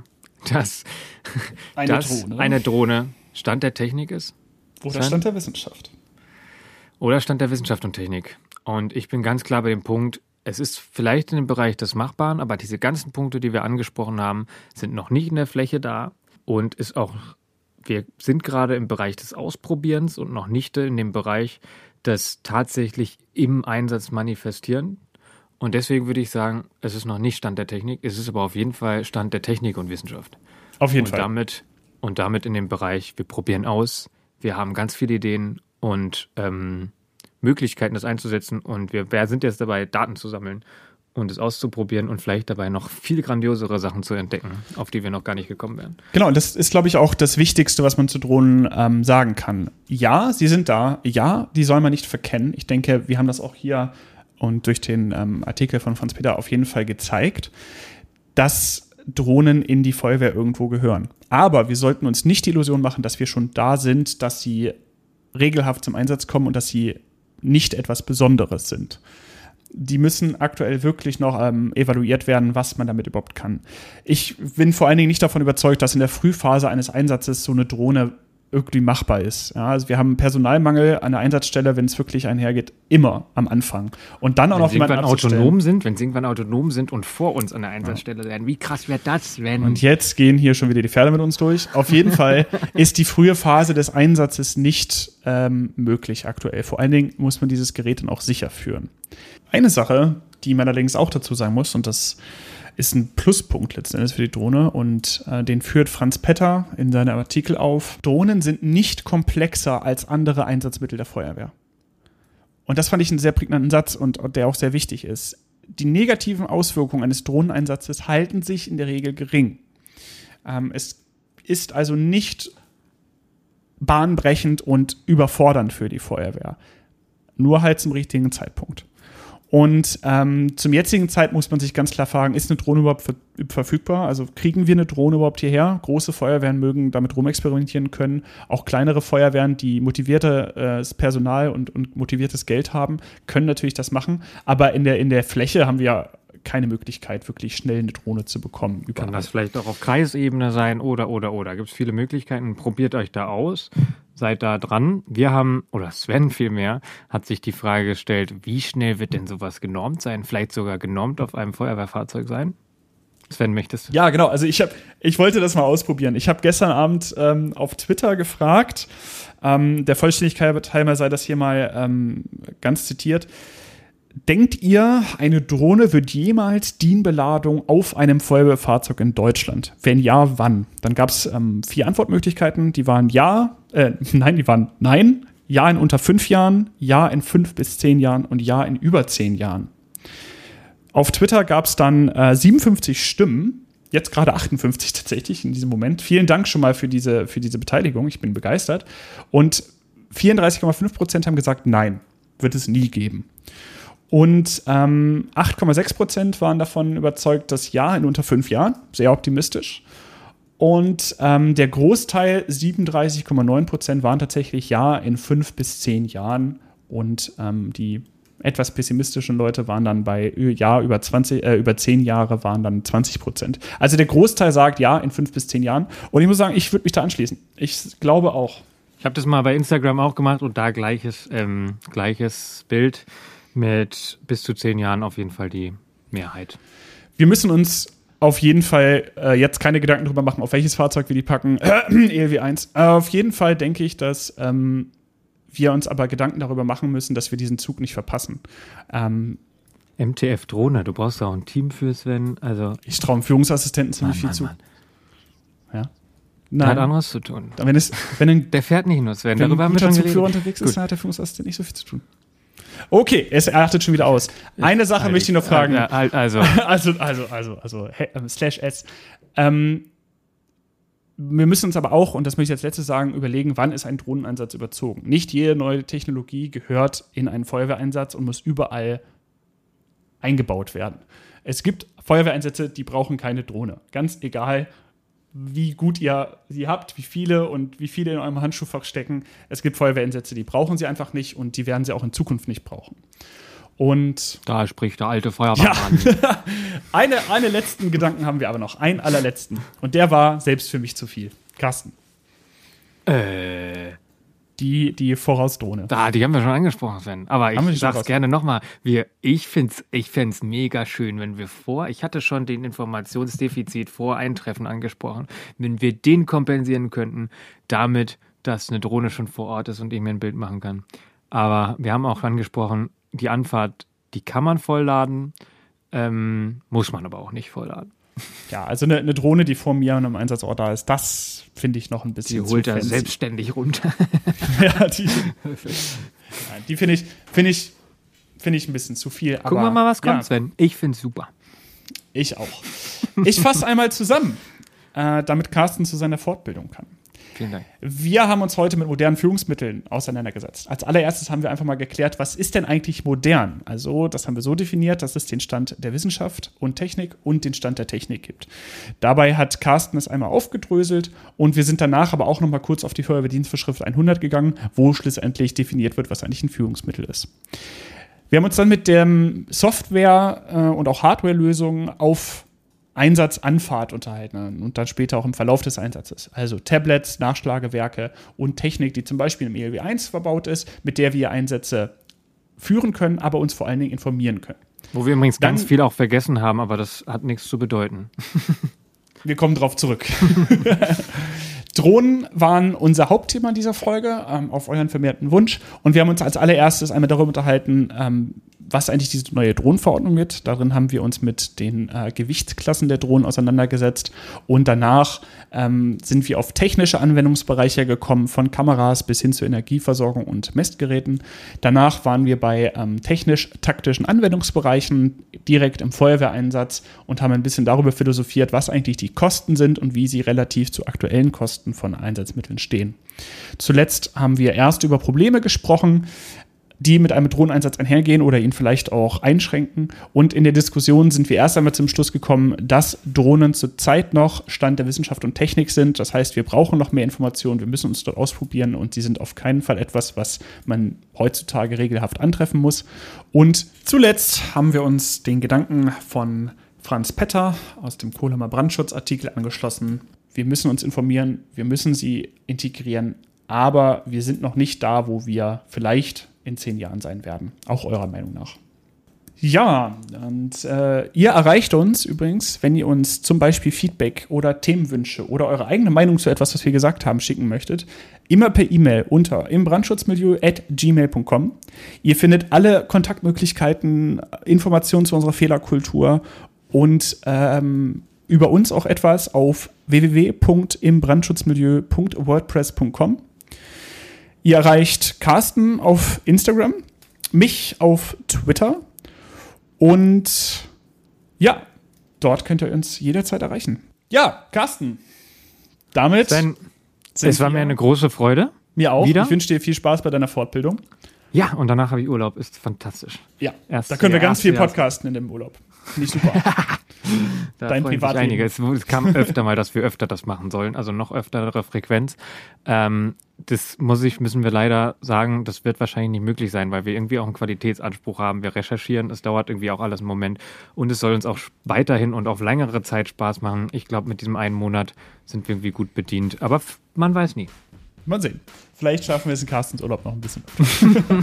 dass, [LAUGHS] Eine dass Drohne. eine Drohne Stand der Technik ist? Oder Stand der Wissenschaft. Oder Stand der Wissenschaft und Technik? Und ich bin ganz klar bei dem Punkt, es ist vielleicht in dem Bereich des Machbaren, aber diese ganzen Punkte, die wir angesprochen haben, sind noch nicht in der Fläche da und ist auch, wir sind gerade im Bereich des Ausprobierens und noch nicht in dem Bereich des tatsächlich im Einsatz manifestieren. Und deswegen würde ich sagen, es ist noch nicht Stand der Technik, es ist aber auf jeden Fall Stand der Technik und Wissenschaft. Auf jeden und Fall. damit und damit in dem Bereich, wir probieren aus, wir haben ganz viele Ideen und ähm, Möglichkeiten, das einzusetzen und wir, wir sind jetzt dabei, Daten zu sammeln und es auszuprobieren und vielleicht dabei noch viel grandiosere Sachen zu entdecken, auf die wir noch gar nicht gekommen wären. Genau, und das ist, glaube ich, auch das Wichtigste, was man zu Drohnen ähm, sagen kann. Ja, sie sind da. Ja, die soll man nicht verkennen. Ich denke, wir haben das auch hier und durch den ähm, Artikel von Franz Peter auf jeden Fall gezeigt, dass Drohnen in die Feuerwehr irgendwo gehören. Aber wir sollten uns nicht die Illusion machen, dass wir schon da sind, dass sie regelhaft zum Einsatz kommen und dass sie nicht etwas Besonderes sind die müssen aktuell wirklich noch ähm, evaluiert werden, was man damit überhaupt kann. Ich bin vor allen Dingen nicht davon überzeugt, dass in der Frühphase eines Einsatzes so eine Drohne irgendwie machbar ist. Ja, also wir haben Personalmangel an der Einsatzstelle, wenn es wirklich einhergeht, immer am Anfang. Und dann auch Wenn noch abzustellen. autonom sind, wenn sie irgendwann autonom sind und vor uns an der Einsatzstelle werden, wie krass wäre das, wenn Und jetzt gehen hier schon wieder die Pferde mit uns durch. Auf jeden Fall [LAUGHS] ist die frühe Phase des Einsatzes nicht ähm, möglich aktuell. Vor allen Dingen muss man dieses Gerät dann auch sicher führen. Eine Sache, die man allerdings auch dazu sagen muss, und das ist ein Pluspunkt letzten Endes für die Drohne und äh, den führt Franz Petter in seinem Artikel auf. Drohnen sind nicht komplexer als andere Einsatzmittel der Feuerwehr. Und das fand ich einen sehr prägnanten Satz und der auch sehr wichtig ist. Die negativen Auswirkungen eines Drohneneinsatzes halten sich in der Regel gering. Ähm, es ist also nicht bahnbrechend und überfordernd für die Feuerwehr. Nur halt zum richtigen Zeitpunkt. Und ähm, zum jetzigen Zeit muss man sich ganz klar fragen, ist eine Drohne überhaupt ver verfügbar? Also kriegen wir eine Drohne überhaupt hierher? Große Feuerwehren mögen damit rumexperimentieren können. Auch kleinere Feuerwehren, die motiviertes Personal und, und motiviertes Geld haben, können natürlich das machen. Aber in der, in der Fläche haben wir keine Möglichkeit, wirklich schnell eine Drohne zu bekommen. Kann überall. das vielleicht auch auf Kreisebene sein oder, oder, oder. Gibt es viele Möglichkeiten. Probiert euch da aus. Seid da dran. Wir haben, oder Sven vielmehr, hat sich die Frage gestellt, wie schnell wird denn sowas genormt sein? Vielleicht sogar genormt auf einem Feuerwehrfahrzeug sein? Sven, möchtest du? Ja, genau. Also ich habe, ich wollte das mal ausprobieren. Ich habe gestern Abend ähm, auf Twitter gefragt. Ähm, der Vollständigkeit halber sei das hier mal ähm, ganz zitiert. Denkt ihr, eine Drohne wird jemals Dienbeladung auf einem Feuerwehrfahrzeug in Deutschland? Wenn ja, wann? Dann gab es ähm, vier Antwortmöglichkeiten. Die waren ja, äh, [LAUGHS] nein, die waren nein, ja in unter fünf Jahren, ja in fünf bis zehn Jahren und ja in über zehn Jahren. Auf Twitter gab es dann äh, 57 Stimmen, jetzt gerade 58 [LAUGHS] tatsächlich in diesem Moment. Vielen Dank schon mal für diese, für diese Beteiligung, ich bin begeistert. Und 34,5 Prozent haben gesagt, nein, wird es nie geben. Und ähm, 8,6 Prozent waren davon überzeugt, dass ja in unter fünf Jahren, sehr optimistisch. Und ähm, der Großteil, 37,9 Prozent, waren tatsächlich ja in fünf bis zehn Jahren. Und ähm, die etwas pessimistischen Leute waren dann bei ja über 20, äh, über 10 Jahre waren dann 20 Prozent. Also der Großteil sagt ja in fünf bis zehn Jahren. Und ich muss sagen, ich würde mich da anschließen. Ich glaube auch. Ich habe das mal bei Instagram auch gemacht und da gleiches, ähm, gleiches Bild mit bis zu zehn Jahren auf jeden Fall die Mehrheit. Wir müssen uns auf jeden Fall äh, jetzt keine Gedanken darüber machen, auf welches Fahrzeug wir die packen. ELW 1. Äh, auf jeden Fall denke ich, dass ähm, wir uns aber Gedanken darüber machen müssen, dass wir diesen Zug nicht verpassen. Ähm, MTF Drohne, du brauchst auch ein Team für Sven. Also ich traue dem Führungsassistenten ziemlich viel Mann, zu. Mann. Ja. Nein. Der hat anderes zu tun. Wenn es, wenn ein, der fährt nicht nur Sven. Wenn Darüber ein guter Zugführer unterwegs ist, dann hat der Führungsassistent nicht so viel zu tun. Okay, es achtet schon wieder aus. Eine Sache halt, möchte ich noch fragen. Äh, [LAUGHS] also. also, also, also, also, hey, äh, slash S. Ähm, wir müssen uns aber auch, und das möchte ich als letztes sagen, überlegen, wann ist ein Drohneneinsatz überzogen. Nicht jede neue Technologie gehört in einen Feuerwehreinsatz und muss überall eingebaut werden. Es gibt Feuerwehreinsätze, die brauchen keine Drohne. Ganz egal, wie gut ihr sie habt, wie viele und wie viele in eurem Handschuhfach stecken. Es gibt Feuerwehreinsätze, die brauchen sie einfach nicht und die werden sie auch in Zukunft nicht brauchen. Und da spricht der alte Feuerwehrmann. Ja, [LAUGHS] eine, eine letzten Gedanken haben wir aber noch, einen allerletzten. Und der war selbst für mich zu viel. Carsten. Äh die, die Vorausdrohne. Da, die haben wir schon angesprochen, Sven. Aber ich sag's gerne nochmal. ich find's, ich find's mega schön, wenn wir vor, ich hatte schon den Informationsdefizit vor Eintreffen angesprochen, wenn wir den kompensieren könnten, damit, dass eine Drohne schon vor Ort ist und ich mir ein Bild machen kann. Aber wir haben auch angesprochen, die Anfahrt, die kann man vollladen, ähm, muss man aber auch nicht vollladen. Ja, also eine, eine, Drohne, die vor mir an einem Einsatzort da ist, das finde ich noch ein bisschen. Die holt er selbstständig runter. [LAUGHS] ja, die, ja, die finde ich, finde ich, finde ich ein bisschen zu viel. Gucken aber, wir mal, was kommt, ja. Sven. Ich finde es super. Ich auch. Ich fasse einmal zusammen, äh, damit Carsten zu seiner Fortbildung kann. Vielen Dank. Wir haben uns heute mit modernen Führungsmitteln auseinandergesetzt. Als allererstes haben wir einfach mal geklärt, was ist denn eigentlich modern? Also, das haben wir so definiert, dass es den Stand der Wissenschaft und Technik und den Stand der Technik gibt. Dabei hat Carsten es einmal aufgedröselt und wir sind danach aber auch noch mal kurz auf die Feuerwehrdienstvorschrift 100 gegangen, wo schlussendlich definiert wird, was eigentlich ein Führungsmittel ist. Wir haben uns dann mit der Software äh, und auch Hardware-Lösungen auf Einsatzanfahrt unterhalten und dann später auch im Verlauf des Einsatzes. Also Tablets, Nachschlagewerke und Technik, die zum Beispiel im ELW 1 verbaut ist, mit der wir Einsätze führen können, aber uns vor allen Dingen informieren können. Wo wir übrigens dann, ganz viel auch vergessen haben, aber das hat nichts zu bedeuten. [LAUGHS] wir kommen drauf zurück. [LAUGHS] Drohnen waren unser Hauptthema dieser Folge, ähm, auf euren vermehrten Wunsch. Und wir haben uns als allererstes einmal darüber unterhalten, ähm, was eigentlich diese neue Drohnenverordnung wird. Darin haben wir uns mit den äh, Gewichtsklassen der Drohnen auseinandergesetzt und danach ähm, sind wir auf technische Anwendungsbereiche gekommen, von Kameras bis hin zur Energieversorgung und Messgeräten. Danach waren wir bei ähm, technisch-taktischen Anwendungsbereichen direkt im Feuerwehreinsatz und haben ein bisschen darüber philosophiert, was eigentlich die Kosten sind und wie sie relativ zu aktuellen Kosten von Einsatzmitteln stehen. Zuletzt haben wir erst über Probleme gesprochen, die mit einem Drohneneinsatz einhergehen oder ihn vielleicht auch einschränken. Und in der Diskussion sind wir erst einmal zum Schluss gekommen, dass Drohnen zurzeit noch Stand der Wissenschaft und Technik sind. Das heißt, wir brauchen noch mehr Informationen, wir müssen uns dort ausprobieren und sie sind auf keinen Fall etwas, was man heutzutage regelhaft antreffen muss. Und zuletzt haben wir uns den Gedanken von Franz Petter aus dem Kohlhammer Brandschutzartikel angeschlossen. Wir müssen uns informieren, wir müssen sie integrieren, aber wir sind noch nicht da, wo wir vielleicht in zehn Jahren sein werden. Auch eurer Meinung nach. Ja, und äh, ihr erreicht uns übrigens, wenn ihr uns zum Beispiel Feedback oder Themenwünsche oder eure eigene Meinung zu etwas, was wir gesagt haben, schicken möchtet, immer per E-Mail unter imbrandschutzmilieu.gmail.com. Ihr findet alle Kontaktmöglichkeiten, Informationen zu unserer Fehlerkultur und ähm, über uns auch etwas auf www.imbrandschutzmilieu.wordpress.com. Ihr erreicht Carsten auf Instagram, mich auf Twitter und ja, dort könnt ihr uns jederzeit erreichen. Ja, Carsten, damit. Sven, es war mir eine große Freude. Mir auch. Wieder? Ich wünsche dir viel Spaß bei deiner Fortbildung. Ja, und danach habe ich Urlaub. Ist fantastisch. Ja, Erst, da können wir ganz viel podcasten in dem Urlaub. Ich super. [LAUGHS] da Dein Privatleben. Es, es kam öfter mal, dass wir öfter das machen sollen, also noch öftere Frequenz. Ähm, das muss ich, müssen wir leider sagen, das wird wahrscheinlich nicht möglich sein, weil wir irgendwie auch einen Qualitätsanspruch haben. Wir recherchieren, es dauert irgendwie auch alles einen Moment und es soll uns auch weiterhin und auf längere Zeit Spaß machen. Ich glaube, mit diesem einen Monat sind wir irgendwie gut bedient, aber man weiß nie. Mal sehen. Vielleicht schaffen wir es in Carstens Urlaub noch ein bisschen. [LAUGHS]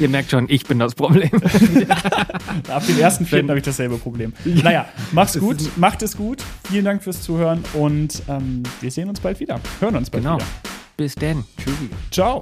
Ihr merkt schon, ich bin das Problem. [LAUGHS] Ab dem ersten Vierten habe ich dasselbe Problem. Naja, mach's gut, macht es gut. Vielen Dank fürs Zuhören und ähm, wir sehen uns bald wieder. Hören uns bald genau. wieder. Bis dann. Tschüssi. Ciao.